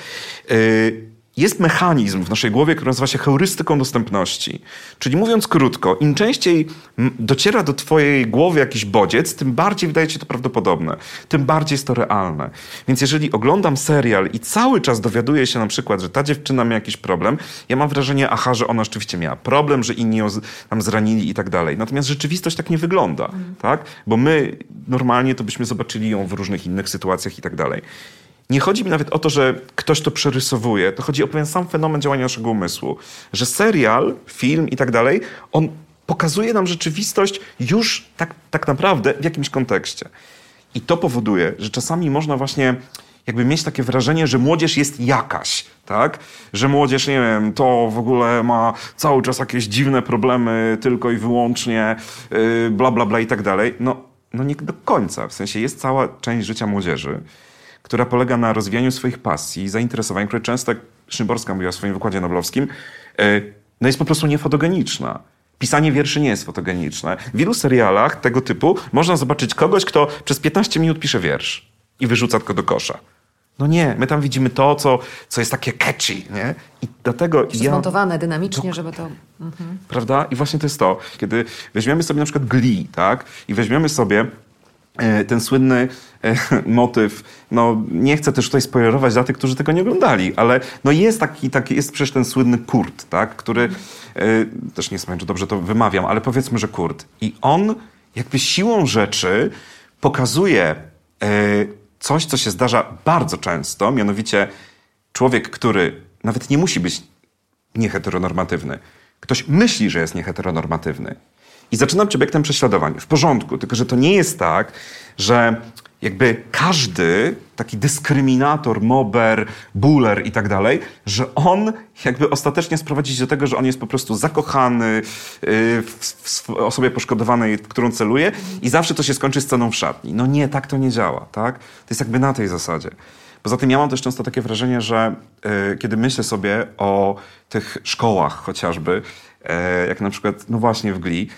Yy, jest mechanizm w naszej głowie, który nazywa się heurystyką dostępności. Czyli mówiąc krótko, im częściej dociera do twojej głowy jakiś bodziec, tym bardziej wydaje ci to prawdopodobne, tym bardziej jest to realne. Więc jeżeli oglądam serial i cały czas dowiaduję się na przykład, że ta dziewczyna miała jakiś problem, ja mam wrażenie, aha, że ona rzeczywiście miała problem, że inni ją tam zranili i tak dalej. Natomiast rzeczywistość tak nie wygląda, tak? Bo my normalnie to byśmy zobaczyli ją w różnych innych sytuacjach i tak dalej. Nie chodzi mi nawet o to, że ktoś to przerysowuje, to chodzi o pewien sam fenomen działania naszego umysłu. Że serial, film i tak dalej, on pokazuje nam rzeczywistość już tak, tak naprawdę w jakimś kontekście. I to powoduje, że czasami można właśnie jakby mieć takie wrażenie, że młodzież jest jakaś, tak? Że młodzież, nie wiem, to w ogóle ma cały czas jakieś dziwne problemy tylko i wyłącznie, yy, bla, bla, bla i tak dalej. No, no nie do końca. W sensie jest cała część życia młodzieży, która polega na rozwijaniu swoich pasji, zainteresowań, które często, jak Szymborska mówiła w swoim wykładzie noblowskim, yy, no jest po prostu niefotogeniczna. Pisanie wierszy nie jest fotogeniczne. W wielu serialach tego typu można zobaczyć kogoś, kto przez 15 minut pisze wiersz i wyrzuca tylko do kosza. No nie, my tam widzimy to, co, co jest takie catchy, nie? I dlatego Jeszcze ja... zmontowane dynamicznie, żeby to... Prawda? I właśnie to jest to, kiedy weźmiemy sobie na przykład Glee, tak? I weźmiemy sobie e, ten słynny e, motyw, no nie chcę też tutaj spoilerować dla tych, którzy tego nie oglądali, ale no jest taki, taki jest przecież ten słynny Kurt, tak? Który, e, też nie wiem, czy dobrze to wymawiam, ale powiedzmy, że Kurt. I on jakby siłą rzeczy pokazuje e, coś, co się zdarza bardzo często, mianowicie człowiek, który nawet nie musi być nieheteronormatywny. Ktoś myśli, że jest nieheteronormatywny. I zaczyna być obiektem prześladowań. W porządku, tylko że to nie jest tak, że jakby każdy taki dyskryminator, mober, buller i tak dalej, że on jakby ostatecznie sprowadzić do tego, że on jest po prostu zakochany yy, w, w osobie poszkodowanej, w którą celuje i zawsze to się skończy sceną w szatni. No nie, tak to nie działa, tak? To jest jakby na tej zasadzie. Poza tym ja mam też często takie wrażenie, że y, kiedy myślę sobie o tych szkołach chociażby, y, jak na przykład, no właśnie w Glee,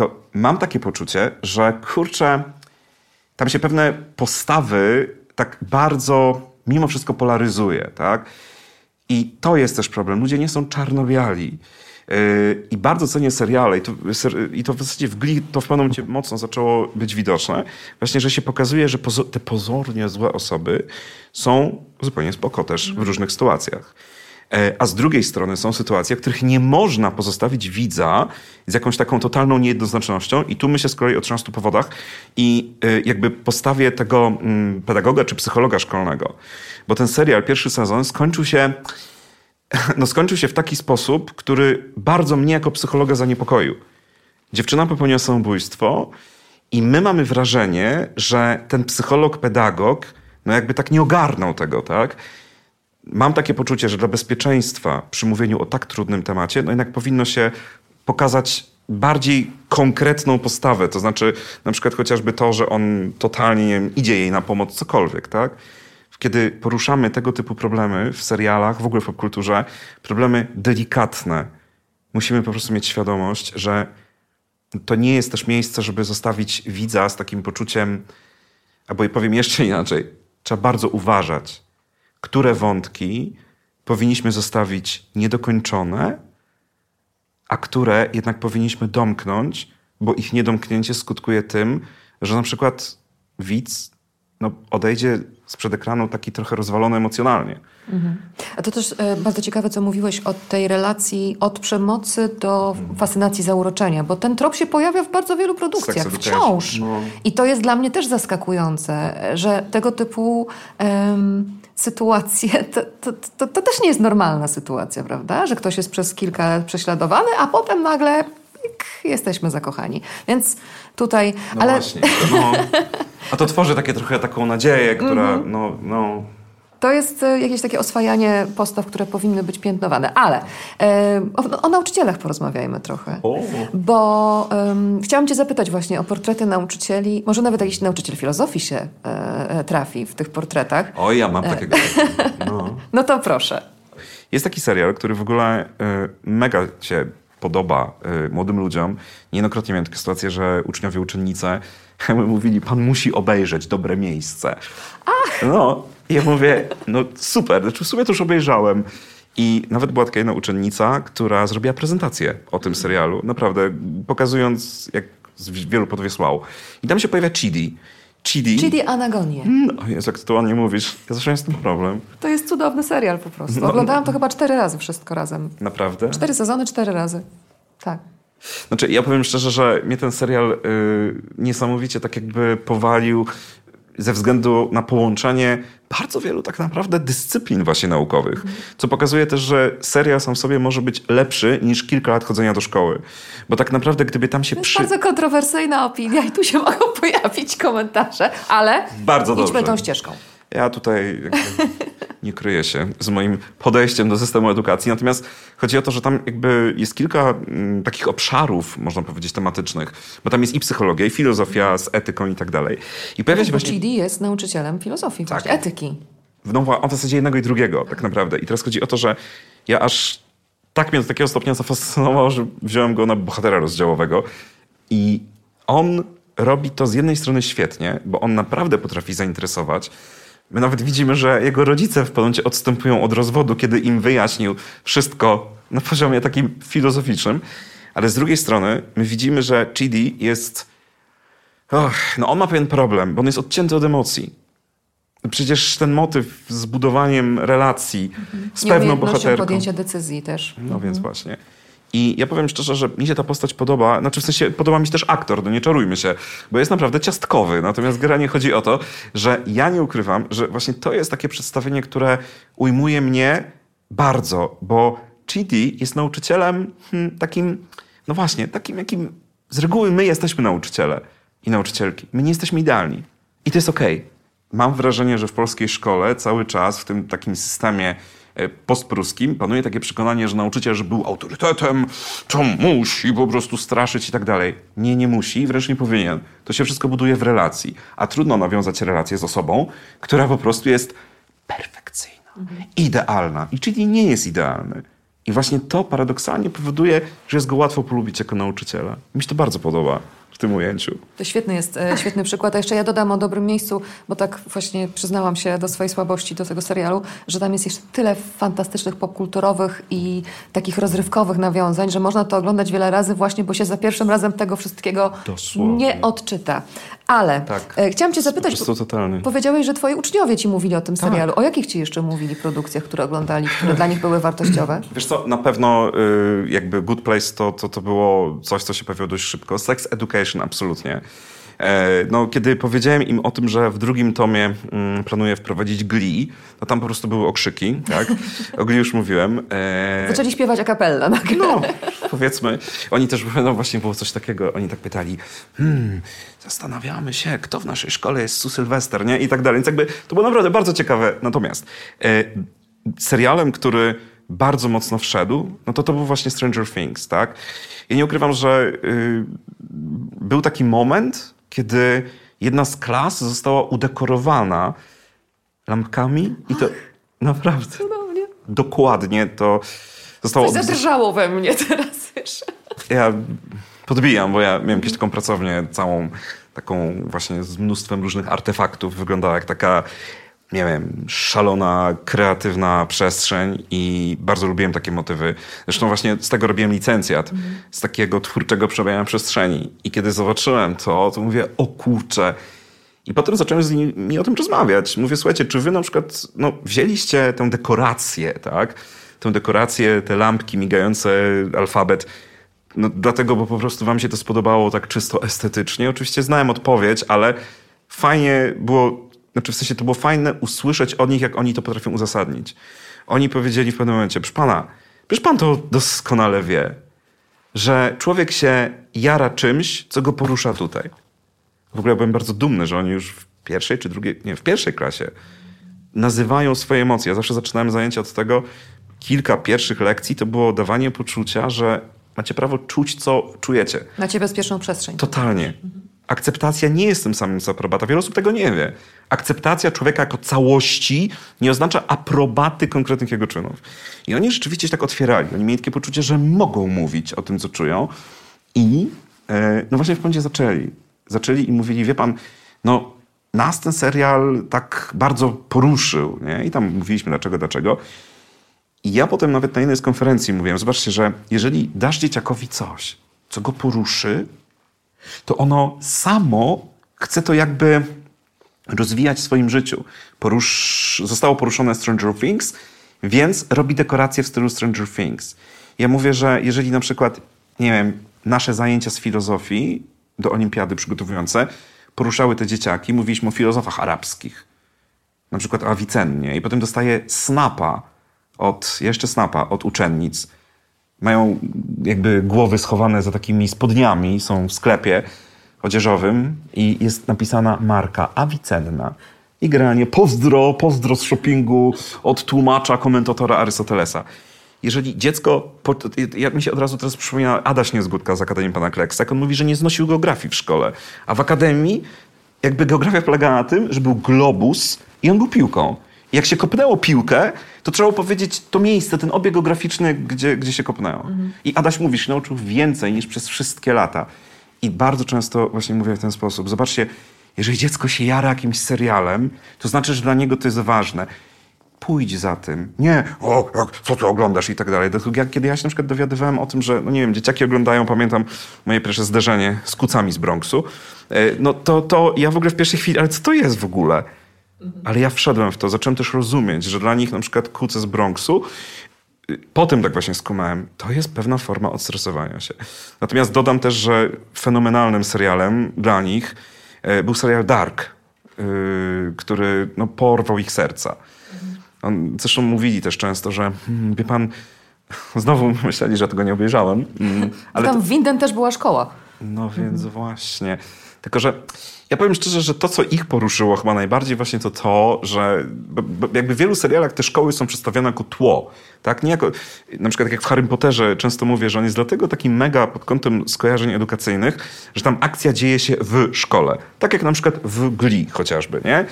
to mam takie poczucie, że kurczę, tam się pewne postawy tak bardzo mimo wszystko polaryzuje, tak? I to jest też problem. Ludzie nie są czarno-biali. Yy, I bardzo cenię seriale i to, i to w zasadzie w Glee to w pewnym momencie mocno zaczęło być widoczne. Właśnie, że się pokazuje, że pozo- te pozornie złe osoby są zupełnie spoko też w różnych sytuacjach. E, A z drugiej strony są sytuacje, w których nie można pozostawić widza z jakąś taką totalną niejednoznacznością. I tu myślę z kolei o 13 powodach i e, jakby postawie tego mm, pedagoga czy psychologa szkolnego. Bo ten serial, pierwszy sezon, skończył się, no skończył się w taki sposób, który bardzo mnie jako psychologa zaniepokoił. Dziewczyna popełniła samobójstwo I my mamy wrażenie, że ten psycholog, pedagog, no jakby tak nie ogarnął tego, tak? Mam takie poczucie, że dla bezpieczeństwa przy mówieniu o tak trudnym temacie, no jednak powinno się pokazać bardziej konkretną postawę. To znaczy, na przykład chociażby to, że on totalnie nie wiem, idzie jej na pomoc, cokolwiek, tak? Kiedy poruszamy tego typu problemy w serialach, w ogóle w popkulturze, problemy delikatne, musimy po prostu mieć świadomość, że to nie jest też miejsce, żeby zostawić widza z takim poczuciem, albo i powiem jeszcze inaczej, trzeba bardzo uważać, które wątki powinniśmy zostawić niedokończone, a które jednak powinniśmy domknąć, bo ich niedomknięcie skutkuje tym, że na przykład widz no, odejdzie sprzed ekranu taki trochę rozwalony emocjonalnie. Mhm. A to też e, bardzo ciekawe, co mówiłeś o tej relacji od przemocy do fascynacji zauroczenia, bo ten trop się pojawia w bardzo wielu produkcjach, wciąż. No. I to jest dla mnie też zaskakujące, że tego typu em, sytuacje, to, to, to, to, też nie jest normalna sytuacja, prawda? Że ktoś jest przez kilka lat prześladowany, a potem nagle jesteśmy zakochani. Więc tutaj... No ale... właśnie. No. A to tworzy takie trochę taką nadzieję, która mm -hmm. no, no to jest e, jakieś takie oswajanie postaw, które powinny być piętnowane. Ale e, o, o, nauczycielach porozmawiajmy trochę. O. Bo um, chciałam cię zapytać właśnie o portrety nauczycieli. Może nawet jakiś nauczyciel filozofii się e, e trafi w tych portretach. O, ja mam takiego. No. no to proszę. Jest taki serial, który w ogóle mega się podoba młodym ludziom. Niejednokrotnie miałem takie sytuacje, że uczniowie, uczennice mówili, pan musi obejrzeć dobre miejsce. Ach. No, i ja mówię, no super, znaczy w sumie to już obejrzałem. I nawet była taka jedna uczennica, która zrobiła prezentację o tym serialu, naprawdę pokazując, jak z wielu podwiesłał. I tam się pojawia Chidi. Chidi. Chidi Anagonie. No ty to ładnie mówisz. Ja zawsze tym problem. To jest cudowny serial po prostu. No, Oglądałam to chyba cztery razy wszystko razem. Naprawdę? Cztery sezony, cztery razy. Tak. Znaczy, ja powiem szczerze, że mnie ten serial y, niesamowicie tak jakby powalił ze względu na połączenie bardzo wielu tak naprawdę dyscyplin właśnie naukowych. Co pokazuje też, że serial sam w sobie może być lepszy niż kilka lat chodzenia do szkoły. Bo tak naprawdę gdyby tam się to jest przy... bardzo kontrowersyjna opinia i tu się mogą pojawić komentarze, ale bardzo idźmy dobrze. tą ścieżką. Ja tutaj nie kryję się z moim podejściem do systemu edukacji. Natomiast chodzi o to, że tam jakby jest kilka mm, takich obszarów, można powiedzieć, tematycznych. Bo tam jest i psychologia, i filozofia z etyką i tak dalej. I pojawia się właśnie... Chidi jest nauczycielem filozofii, tak. właśnie, etyki. No, on w zasadzie jednego i drugiego tak naprawdę. I teraz chodzi o to, że ja aż tak mnie do takiego stopnia zafascynował, że wziąłem go na bohatera rozdziałowego. I on robi to z jednej strony świetnie, bo on naprawdę potrafi zainteresować, My nawet widzimy, że jego rodzice w pewnym momencie odstępują od rozwodu, kiedy im wyjaśnił wszystko na poziomie takim filozoficznym. Ale z drugiej strony my widzimy, że Chidi jest... Och, no on ma pewien problem, bo on jest odcięty od emocji. Przecież ten motyw z budowaniem relacji mhm. z pewną bohaterką... podjęcia decyzji też. No mhm. więc właśnie. I ja powiem szczerze, że mi się ta postać podoba, znaczy w sensie podoba mi się też aktor, no nie czarujmy się, bo jest naprawdę ciastkowy. Natomiast generalnie chodzi o to, że ja nie ukrywam, że właśnie to jest takie przedstawienie, które ujmuje mnie bardzo, bo Chidi jest nauczycielem hmm, takim, no właśnie, takim jakim z reguły my jesteśmy nauczyciele i nauczycielki. My nie jesteśmy idealni. I to jest okej. Okay. Mam wrażenie, że w polskiej szkole cały czas w tym takim systemie postpruskim panuje takie przekonanie, że nauczyciel, że był autorytetem, to musi po prostu straszyć i tak dalej. Nie, nie musi, wręcz nie powinien. To się wszystko buduje w relacji, a trudno nawiązać relację z osobą, która po prostu jest perfekcyjna, mhm. idealna. I czyli nie jest idealny. I właśnie to paradoksalnie powoduje, że jest go łatwo polubić jako nauczyciela. Mi się to bardzo podoba tym ujęciu. To świetny jest, e, świetny przykład. A jeszcze ja dodam o dobrym miejscu, bo tak właśnie przyznałam się do swojej słabości do tego serialu, że tam jest jeszcze tyle fantastycznych popkulturowych i takich rozrywkowych nawiązań, że można to oglądać wiele razy właśnie, bo się za pierwszym razem tego wszystkiego Dosłownie. nie odczyta. Ale tak. e, chciałam cię zapytać, powiedziałeś, że twoi uczniowie ci mówili o tym tak. serialu. O jakich ci jeszcze mówili produkcjach, które oglądali, które dla nich były wartościowe? Wiesz co, na pewno y, jakby Good Place to, to, to było coś, co się pojawiło dość szybko. Sex Education absolutnie. E, no, kiedy powiedziałem im o tym, że w drugim tomie mm, planuję wprowadzić Glee, no tam po prostu były okrzyki, tak? O Glee już mówiłem. E... Zaczęli śpiewać a cappella nagle. No, powiedzmy. Oni też, no właśnie było coś takiego, oni tak pytali, hmm, zastanawiamy się, kto w naszej szkole jest Sue Sylwester, nie? I tak dalej. Więc jakby to było naprawdę bardzo ciekawe. Natomiast e, serialem, który bardzo mocno wszedł, no to to był właśnie Stranger Things, tak? Ja nie ukrywam, że y, był taki moment, kiedy jedna z klas została udekorowana lampkami i to naprawdę Cudownie. dokładnie to zostało... Coś zadrżało we mnie teraz, wiesz. Ja podbijam, bo ja miałem jakąś taką pracownię całą taką właśnie z mnóstwem różnych artefaktów. Wyglądała jak taka nie wiem, szalona, kreatywna przestrzeń i bardzo lubiłem takie motywy. Zresztą właśnie z tego robiłem licencjat, mm. z takiego twórczego przebiania przestrzeni. I kiedy zobaczyłem to, to mówię, o kurczę. I potem zacząłem z nimi o tym rozmawiać. Mówię, słuchajcie, czy wy na przykład no, wzięliście tę dekorację, tak? Tę dekorację, te lampki migające, alfabet, no, dlatego, bo po prostu wam się to spodobało tak czysto estetycznie. Oczywiście znałem odpowiedź, ale fajnie było znaczy w sensie to było fajne usłyszeć od nich, jak oni to potrafią uzasadnić. Oni powiedzieli w pewnym momencie, proszę pana, przecież pan to doskonale wie, że człowiek się jara czymś, co go porusza tutaj. W ogóle byłem bardzo dumny, że oni już w pierwszej czy drugiej, nie, w pierwszej klasie nazywają swoje emocje. Ja zawsze zaczynałem zajęcia od tego, kilka pierwszych lekcji to było dawanie poczucia, że macie prawo czuć, co czujecie. Macie bezpieczną przestrzeń. Totalnie. Akceptacja nie jest tym samym co aprobata. Wiele osób tego nie wie. Akceptacja człowieka jako całości nie oznacza aprobaty konkretnych jego czynów. I oni rzeczywiście się tak otwierali. Oni mieli takie poczucie, że mogą mówić o tym, co czują. I e, no właśnie w pewnym zaczęli. Zaczęli i mówili, wie pan, no nas ten serial tak bardzo poruszył. Nie? I tam mówiliśmy dlaczego, dlaczego. I ja potem nawet na jednej z konferencji mówiłem, zobaczcie, że jeżeli dasz dzieciakowi coś, co go poruszy, to ono samo chce to jakby rozwijać w swoim życiu. Porusz... Zostało poruszone Stranger Things, więc robi dekoracje w stylu Stranger Things. Ja mówię, że jeżeli na przykład, nie wiem, nasze zajęcia z filozofii do olimpiady przygotowujące poruszały te dzieciaki, mówiliśmy o filozofach arabskich, na przykład o Avicennie i potem dostaje snapa od, jeszcze snapa od uczennic, mają jakby głowy schowane za takimi spodniami, są w sklepie odzieżowym i jest napisana marka Avicenna. I granie pozdro, pozdro z shoppingu od tłumacza, komentatora Arystotelesa. Jeżeli dziecko, jak mi się od razu teraz przypomina Adaś Niezgódka z Akademii Pana Kleksa, jak on mówi, że nie znosił geografii w szkole, a w Akademii jakby geografia polegała na tym, że był globus i on był piłką. I jak się kopnęło piłkę, to trzeba powiedzieć to miejsce, ten obieg geograficzny, gdzie, gdzie się kopnęło. Mhm. I Adaś mówisz, nauczył więcej niż przez wszystkie lata. I bardzo często właśnie mówię w ten sposób. Zobaczcie, jeżeli dziecko się jara jakimś serialem, to znaczy, że dla niego to jest ważne. Pójdź za tym. Nie, o, co ty oglądasz i tak dalej. Kiedy ja się na przykład dowiadywałem o tym, że, no nie wiem, dzieciaki oglądają, pamiętam moje pierwsze zderzenie z kucami z Bronxu, e, no to, to ja w ogóle w pierwszej chwili, ale co to jest w ogóle? Ale ja wszedłem w to, zacząłem też rozumieć, że dla nich na przykład kuce z Bronxu, potem tak właśnie skumałem, to jest pewna forma odstresowania się. Natomiast dodam też, że fenomenalnym serialem dla nich e, był serial Dark, y, który no, porwał ich serca. On, zresztą mówili też często, że hmm, wie pan, znowu myśleli, że tego nie obejrzałem. Mm, ale tam w Winden też była szkoła. No więc mhm. właśnie. Tylko, że ja powiem szczerze, że to, co ich poruszyło chyba najbardziej właśnie to to, że jakby w wielu serialach te szkoły są przedstawione jako tło. Tak? Nie jako, na przykład tak jak w Harry Potterze często mówię, że on jest dlatego taki mega pod kątem skojarzeń edukacyjnych, że tam akcja dzieje się w szkole. Tak jak na przykład w Glee chociażby, nie?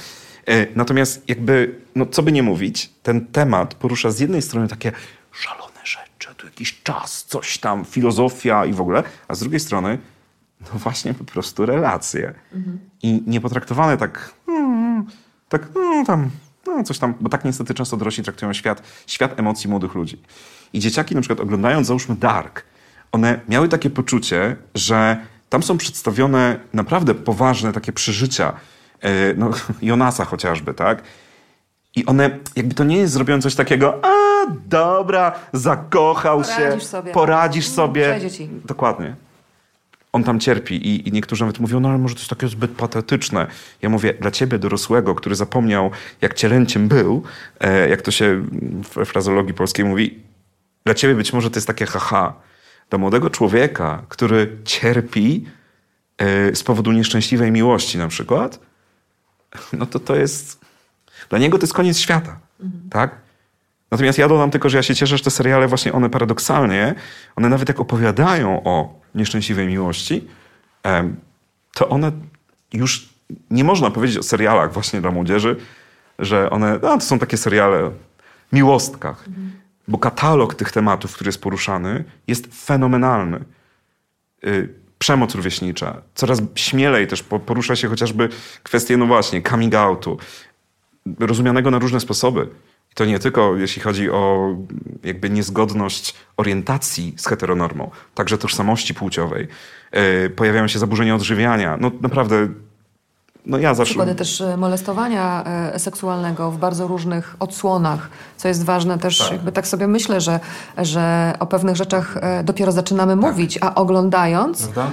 E, natomiast jakby, no co by nie mówić, ten temat porusza z jednej strony takie szalone rzeczy, tu jakiś czas, coś tam, filozofia i w ogóle, a z drugiej strony no właśnie po prostu relacje. Mhm. I nie potraktowane tak, hmm, tak, no tam, no coś tam, bo tak niestety często dorośli traktują świat, świat emocji młodych ludzi. I dzieciaki na przykład oglądając, załóżmy Dark, one miały takie poczucie, że tam są przedstawione naprawdę poważne takie przeżycia, e, no, Jonasa chociażby, tak? I one, jakby to nie jest zrobione coś takiego, a dobra, zakochał poradzisz się, sobie. poradzisz sobie. Przejdzie ci. Dokładnie on tam cierpi i, i niektórzy nawet mówią, no ale może to jest takie zbyt patetyczne. Ja mówię, dla ciebie dorosłego, który zapomniał, jak cielęciem był, e, jak to się w frazologii polskiej mówi, dla ciebie być może to jest takie haha. Dla młodego człowieka, który cierpi e, z powodu nieszczęśliwej miłości na przykład, no to to jest... Dla niego to jest koniec świata, tak? Natomiast ja dodam tylko, że ja się cieszę, że te seriale właśnie one paradoksalnie, one nawet jak opowiadają o nieszczęśliwej miłości, to one już nie można powiedzieć o serialach właśnie dla młodzieży, że one, no, to są takie seriale miłostkach. Bo katalog tych tematów, który jest poruszany, jest fenomenalny. Y, przemoc rówieśnicza. Coraz śmielej też po- porusza się chociażby kwestie, no właśnie, coming outu, rozumianego na różne sposoby. I to nie tylko jeśli chodzi o jakby niezgodność orientacji z heteronormą, także tożsamości płciowej. Y, pojawiają się zaburzenia odżywiania. No naprawdę, no ja zawsze... Przykłady też e, molestowania e, seksualnego w bardzo różnych odsłonach, co jest ważne też, Tak. jakby tak sobie myślę, że, że o pewnych rzeczach e, dopiero zaczynamy mówić, a oglądając Prawda?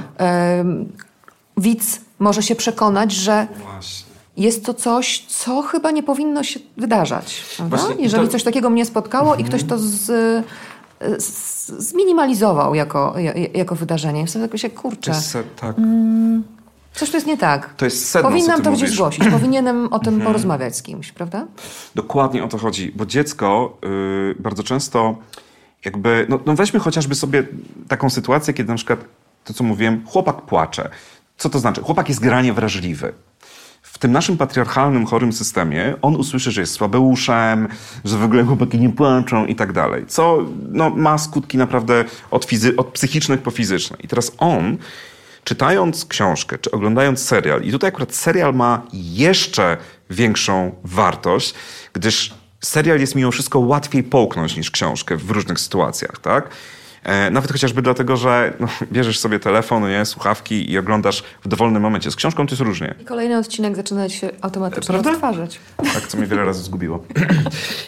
widz może się przekonać, że Właśnie. Jest to coś, co chyba nie powinno się wydarzać. Właśnie, Jeżeli to- Mhm. coś takiego mnie spotkało i ktoś to z, z, zminimalizował jako, ja- jako wydarzenie. Wtedy tak się kurczę, jest, tak. coś tu jest nie tak. To jest sedno, Powinnam to gdzieś zgłosić, powinienem o tym porozmawiać z kimś, prawda? Dokładnie o to chodzi, bo dziecko y, bardzo często jakby, no, no weźmy chociażby sobie taką sytuację, kiedy na przykład to, co mówiłem, chłopak płacze. Co to znaczy? Chłopak jest granie wrażliwy. W tym naszym patriarchalnym, chorym systemie on usłyszy, że jest słabeuszem, że w ogóle chłopaki nie płaczą i tak dalej. Co no, ma skutki naprawdę od, fizy- od psychicznych po fizyczne. I teraz on, czytając książkę, czy oglądając serial, i tutaj akurat serial ma jeszcze większą wartość, gdyż serial jest mimo wszystko łatwiej połknąć niż książkę w różnych sytuacjach, tak? E, Nawet chociażby dlatego, że no, bierzesz sobie telefon, nie, słuchawki i oglądasz w dowolnym momencie. Z książką to jest różnie. I kolejny odcinek zaczyna się automatycznie Prawda? odtwarzać. Tak, co mnie wiele razy zgubiło.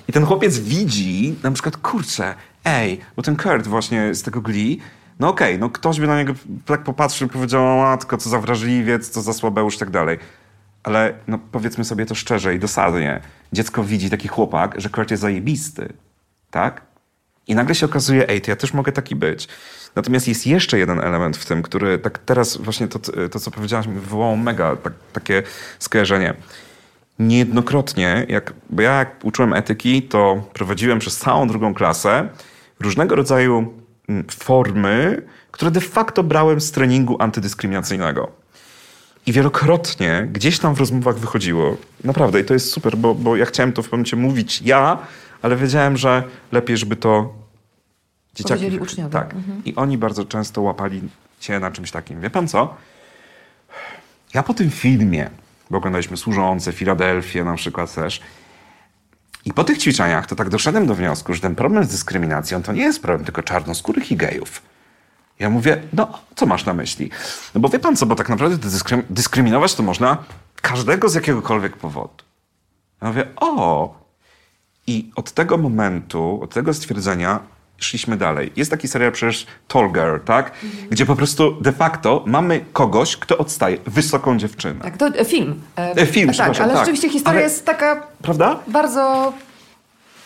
I ten chłopiec widzi, na przykład, kurczę, ej, bo ten Kurt właśnie z tego Glee, no okej, no ktoś by na niego tak popatrzył i powiedział, matko, co za wrażliwiec, co za słabeusz i tak dalej. Ale no powiedzmy sobie to szczerze i dosadnie. Dziecko widzi taki chłopak, że Kurt jest zajebisty, tak? I nagle się okazuje, ej, to ja też mogę taki być. Natomiast jest jeszcze jeden element w tym, który tak teraz właśnie to, to co powiedziałaś, mi wywołało mega tak, takie skojarzenie niejednokrotnie, jak, bo ja jak uczyłem etyki, to prowadziłem przez całą drugą klasę różnego rodzaju mm, formy, które de facto brałem z treningu antydyskryminacyjnego. I wielokrotnie gdzieś tam w rozmowach wychodziło, naprawdę, i to jest super, bo, bo ja chciałem to w pewnym momencie mówić ja, ale wiedziałem, że lepiej, żeby to dzieciaki... Uczniowie. Tak. I oni bardzo często łapali się na czymś takim. Wie pan co? Ja po tym filmie, bo oglądaliśmy Służące, Filadelfię na przykład też, i po tych ćwiczeniach to tak doszedłem do wniosku, że ten problem z dyskryminacją to nie jest problem tylko czarnoskórych i gejów. Ja mówię, no co masz na myśli? No bo wie pan co, bo tak naprawdę dyskrym- dyskryminować to można każdego z jakiegokolwiek powodu. Ja mówię, o! I od tego momentu, od tego stwierdzenia szliśmy dalej. Jest taki serial przecież Tall Girl, tak? Gdzie po prostu de facto mamy kogoś, kto odstaje, wysoką dziewczynę. Tak, to e, film. E, film, tak, ale tak. rzeczywiście historia Ale- jest taka Prawda? bardzo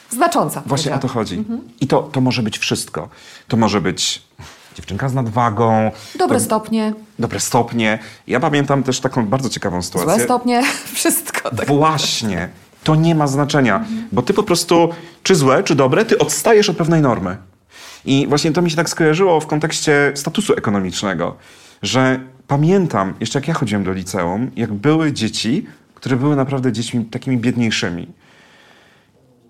znacząca. Właśnie o to chodzi. I to, to może być wszystko. To może być dziewczynka z nadwagą. Dobre to, stopnie, Dobre stopnie. Ja pamiętam też taką bardzo ciekawą sytuację. złe stopnie, wszystko. Tak. Właśnie. To nie ma znaczenia, bo ty po prostu, czy złe, czy dobre, ty odstajesz od pewnej normy. I właśnie to mi się tak skojarzyło w kontekście statusu ekonomicznego, że pamiętam, jeszcze jak ja chodziłem do liceum, jak były dzieci, które były naprawdę dziećmi takimi biedniejszymi.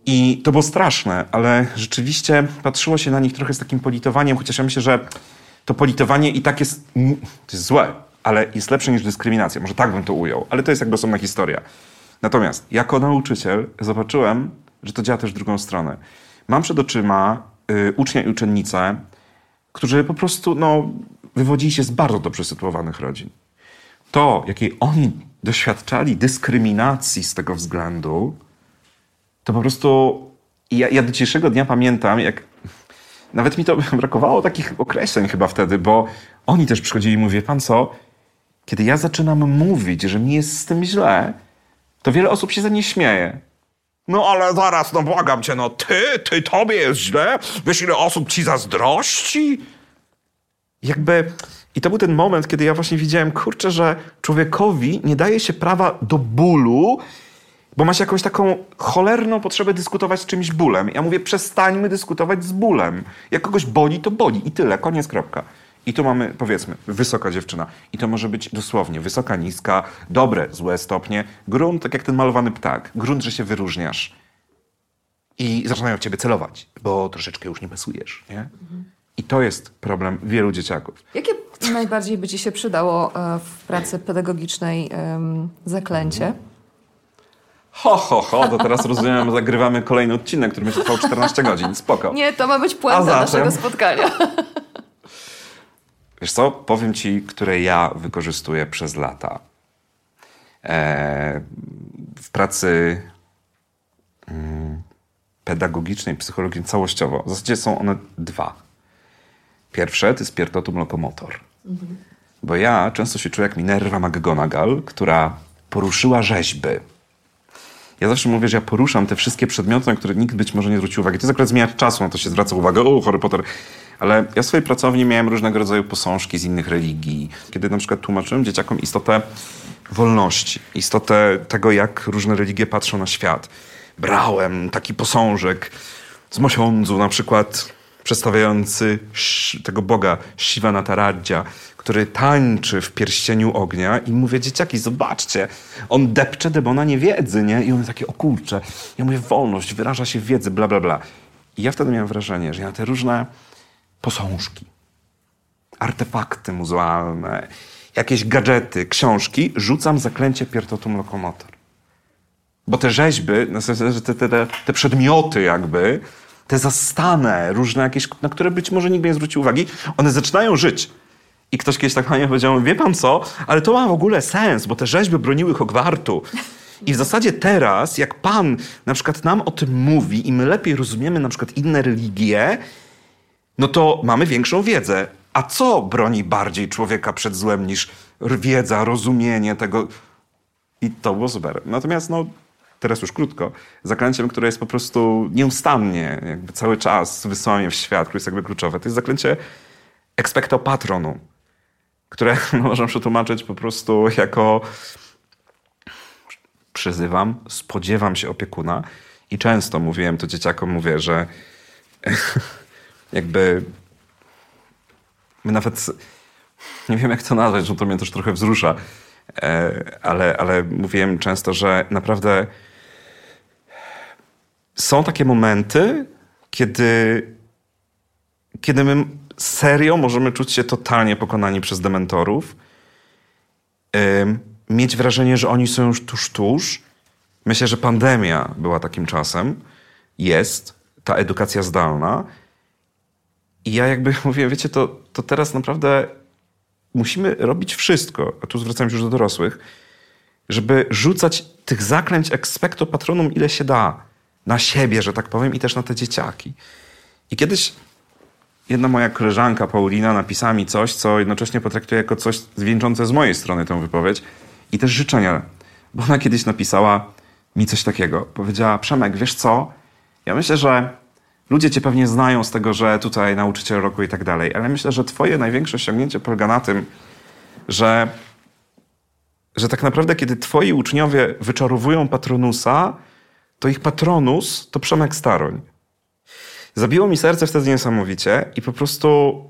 I to było straszne, ale rzeczywiście patrzyło się na nich trochę z takim politowaniem, chociaż ja myślę, że to politowanie i tak jest, jest złe, ale jest lepsze niż dyskryminacja. Może tak bym to ujął, ale to jest jakby osobna historia. Natomiast jako nauczyciel zobaczyłem, że to działa też w drugą stronę. Mam przed oczyma y, ucznia i uczennicę, którzy po prostu no, wywodzili się z bardzo dobrze sytuowanych rodzin. To, jakiej oni doświadczali dyskryminacji z tego względu, to po prostu ja, ja do dzisiejszego dnia pamiętam, jak nawet mi to brakowało takich określeń chyba wtedy, bo oni też przychodzili i mówię, pan co, kiedy ja zaczynam mówić, że mi jest z tym źle, to wiele osób się ze mnie śmieje. No ale zaraz, no błagam cię, no ty, ty, tobie jest źle? Wiesz ile osób ci zazdrości? Jakby... I to był ten moment, kiedy ja właśnie widziałem, kurczę, że człowiekowi nie daje się prawa do bólu, bo masz jakąś taką cholerną potrzebę dyskutować z czymś bólem. Ja mówię, przestańmy dyskutować z bólem. Jak kogoś boli, to boli i tyle, koniec, kropka. I tu mamy, powiedzmy, wysoka dziewczyna. I to może być dosłownie wysoka, niska, dobre, złe stopnie. Grunt, tak jak ten malowany ptak. Grunt, że się wyróżniasz. I zaczynają ciebie celować, bo troszeczkę już nie pasujesz, nie? I to jest problem wielu dzieciaków. Jakie najbardziej by ci się przydało e, w pracy pedagogicznej em, zaklęcie? Ho, ho, ho, to teraz rozumiem, zagrywamy kolejny odcinek, który będzie trwał 14 godzin. Spoko. Nie, to ma być puenta naszego spotkania. Wiesz co, powiem ci, które ja wykorzystuję przez lata. E, w pracy mm, pedagogicznej, psychologicznej całościowo. W zasadzie są one dwa. Pierwsze to jest piertotum lokomotor. Bo ja często się czuję jak Minerva McGonagall, która poruszyła rzeźby. Ja zawsze mówię, że ja poruszam te wszystkie przedmioty, na które nikt być może nie zwrócił uwagi. To jest akurat zmiana czasu, na to się zwraca uwagę, o, Harry Potter. Ale ja w swojej pracowni miałem różnego rodzaju posążki z innych religii. Kiedy na przykład tłumaczyłem dzieciakom istotę wolności, istotę tego, jak różne religie patrzą na świat. Brałem taki posążek z Mosiądzu, na przykład przedstawiający tego boga Shiva Nataradzia, który tańczy w pierścieniu ognia i mówię, dzieciaki, zobaczcie, on depcze demona niewiedzy, nie? I one takie, o kurcze. Ja mówię, wolność, wyraża się w wiedzy, bla, bla, bla. I ja wtedy miałem wrażenie, że ja na te różne posążki, artefakty muzealne, jakieś gadżety, książki, rzucam zaklęcie Piertotum Lokomotor. Bo te rzeźby, że te, te, te, te przedmioty jakby, te zastane, różne jakieś, na które być może nikt nie zwrócił uwagi, one zaczynają żyć. I ktoś kiedyś tak fajnie powiedział, wie pan co, ale to ma w ogóle sens, bo te rzeźby broniły Hogwartu. I w zasadzie teraz, jak pan na przykład nam o tym mówi i my lepiej rozumiemy na przykład inne religie, no to mamy większą wiedzę. A co broni bardziej człowieka przed złem niż wiedza, rozumienie tego? I to było super. Natomiast no, teraz już krótko, zaklęciem, które jest po prostu nieustannie, jakby cały czas wysyłanie w świat, które jest jakby kluczowe, to jest zaklęcie expecto patronum, które można przetłumaczyć po prostu jako przyzywam, spodziewam się opiekuna i często mówiłem to dzieciakom, mówię, że jakby nawet nie wiem jak to nazwać, że to mnie też trochę wzrusza, e, ale, ale mówiłem często, że naprawdę są takie momenty, kiedy, kiedy my serio możemy czuć się totalnie pokonani przez dementorów, mieć wrażenie, że oni są już tuż, tuż. Myślę, że pandemia była takim czasem. Jest ta edukacja zdalna. I ja jakby mówię, wiecie, to, to teraz naprawdę musimy robić wszystko, a tu zwracam się już do dorosłych, żeby rzucać tych zaklęć expecto patronum ile się da. Na siebie, że tak powiem, i też na te dzieciaki. I kiedyś jedna moja koleżanka Paulina napisała mi coś, co jednocześnie potraktuję jako coś zwieńczące z mojej strony tę wypowiedź i też życzenia. Bo ona kiedyś napisała mi coś takiego. Powiedziała, Przemek, wiesz co? Ja myślę, że ludzie cię pewnie znają z tego, że tutaj nauczyciel roku i tak dalej, ale myślę, że twoje największe osiągnięcie polega na tym, że, że tak naprawdę kiedy twoi uczniowie wyczarowują patronusa, to ich patronus to Przemek Staroń. Zabiło mi serce wtedy niesamowicie i po prostu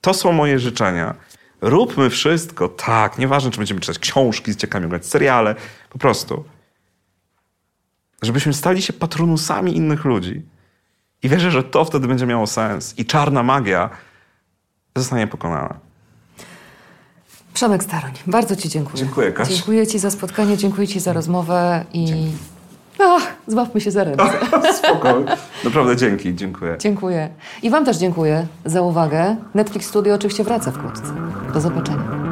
to są moje życzenia. Róbmy wszystko, tak, nieważne, czy będziemy czytać książki z ciekami, oglądać seriale, po prostu. Żebyśmy stali się patronusami innych ludzi. I wierzę, że to wtedy będzie miało sens. I czarna magia zostanie pokonana. Przemek Staroń, bardzo Ci dziękuję. Dziękuję, Kaś. Dziękuję Ci za spotkanie, dziękuję Ci za rozmowę i... Ach, złapmy się za ręce. Spoko. Naprawdę dzięki, dziękuję. Dziękuję. I Wam też dziękuję za uwagę. Netflix Studio oczywiście wraca wkrótce. Do zobaczenia.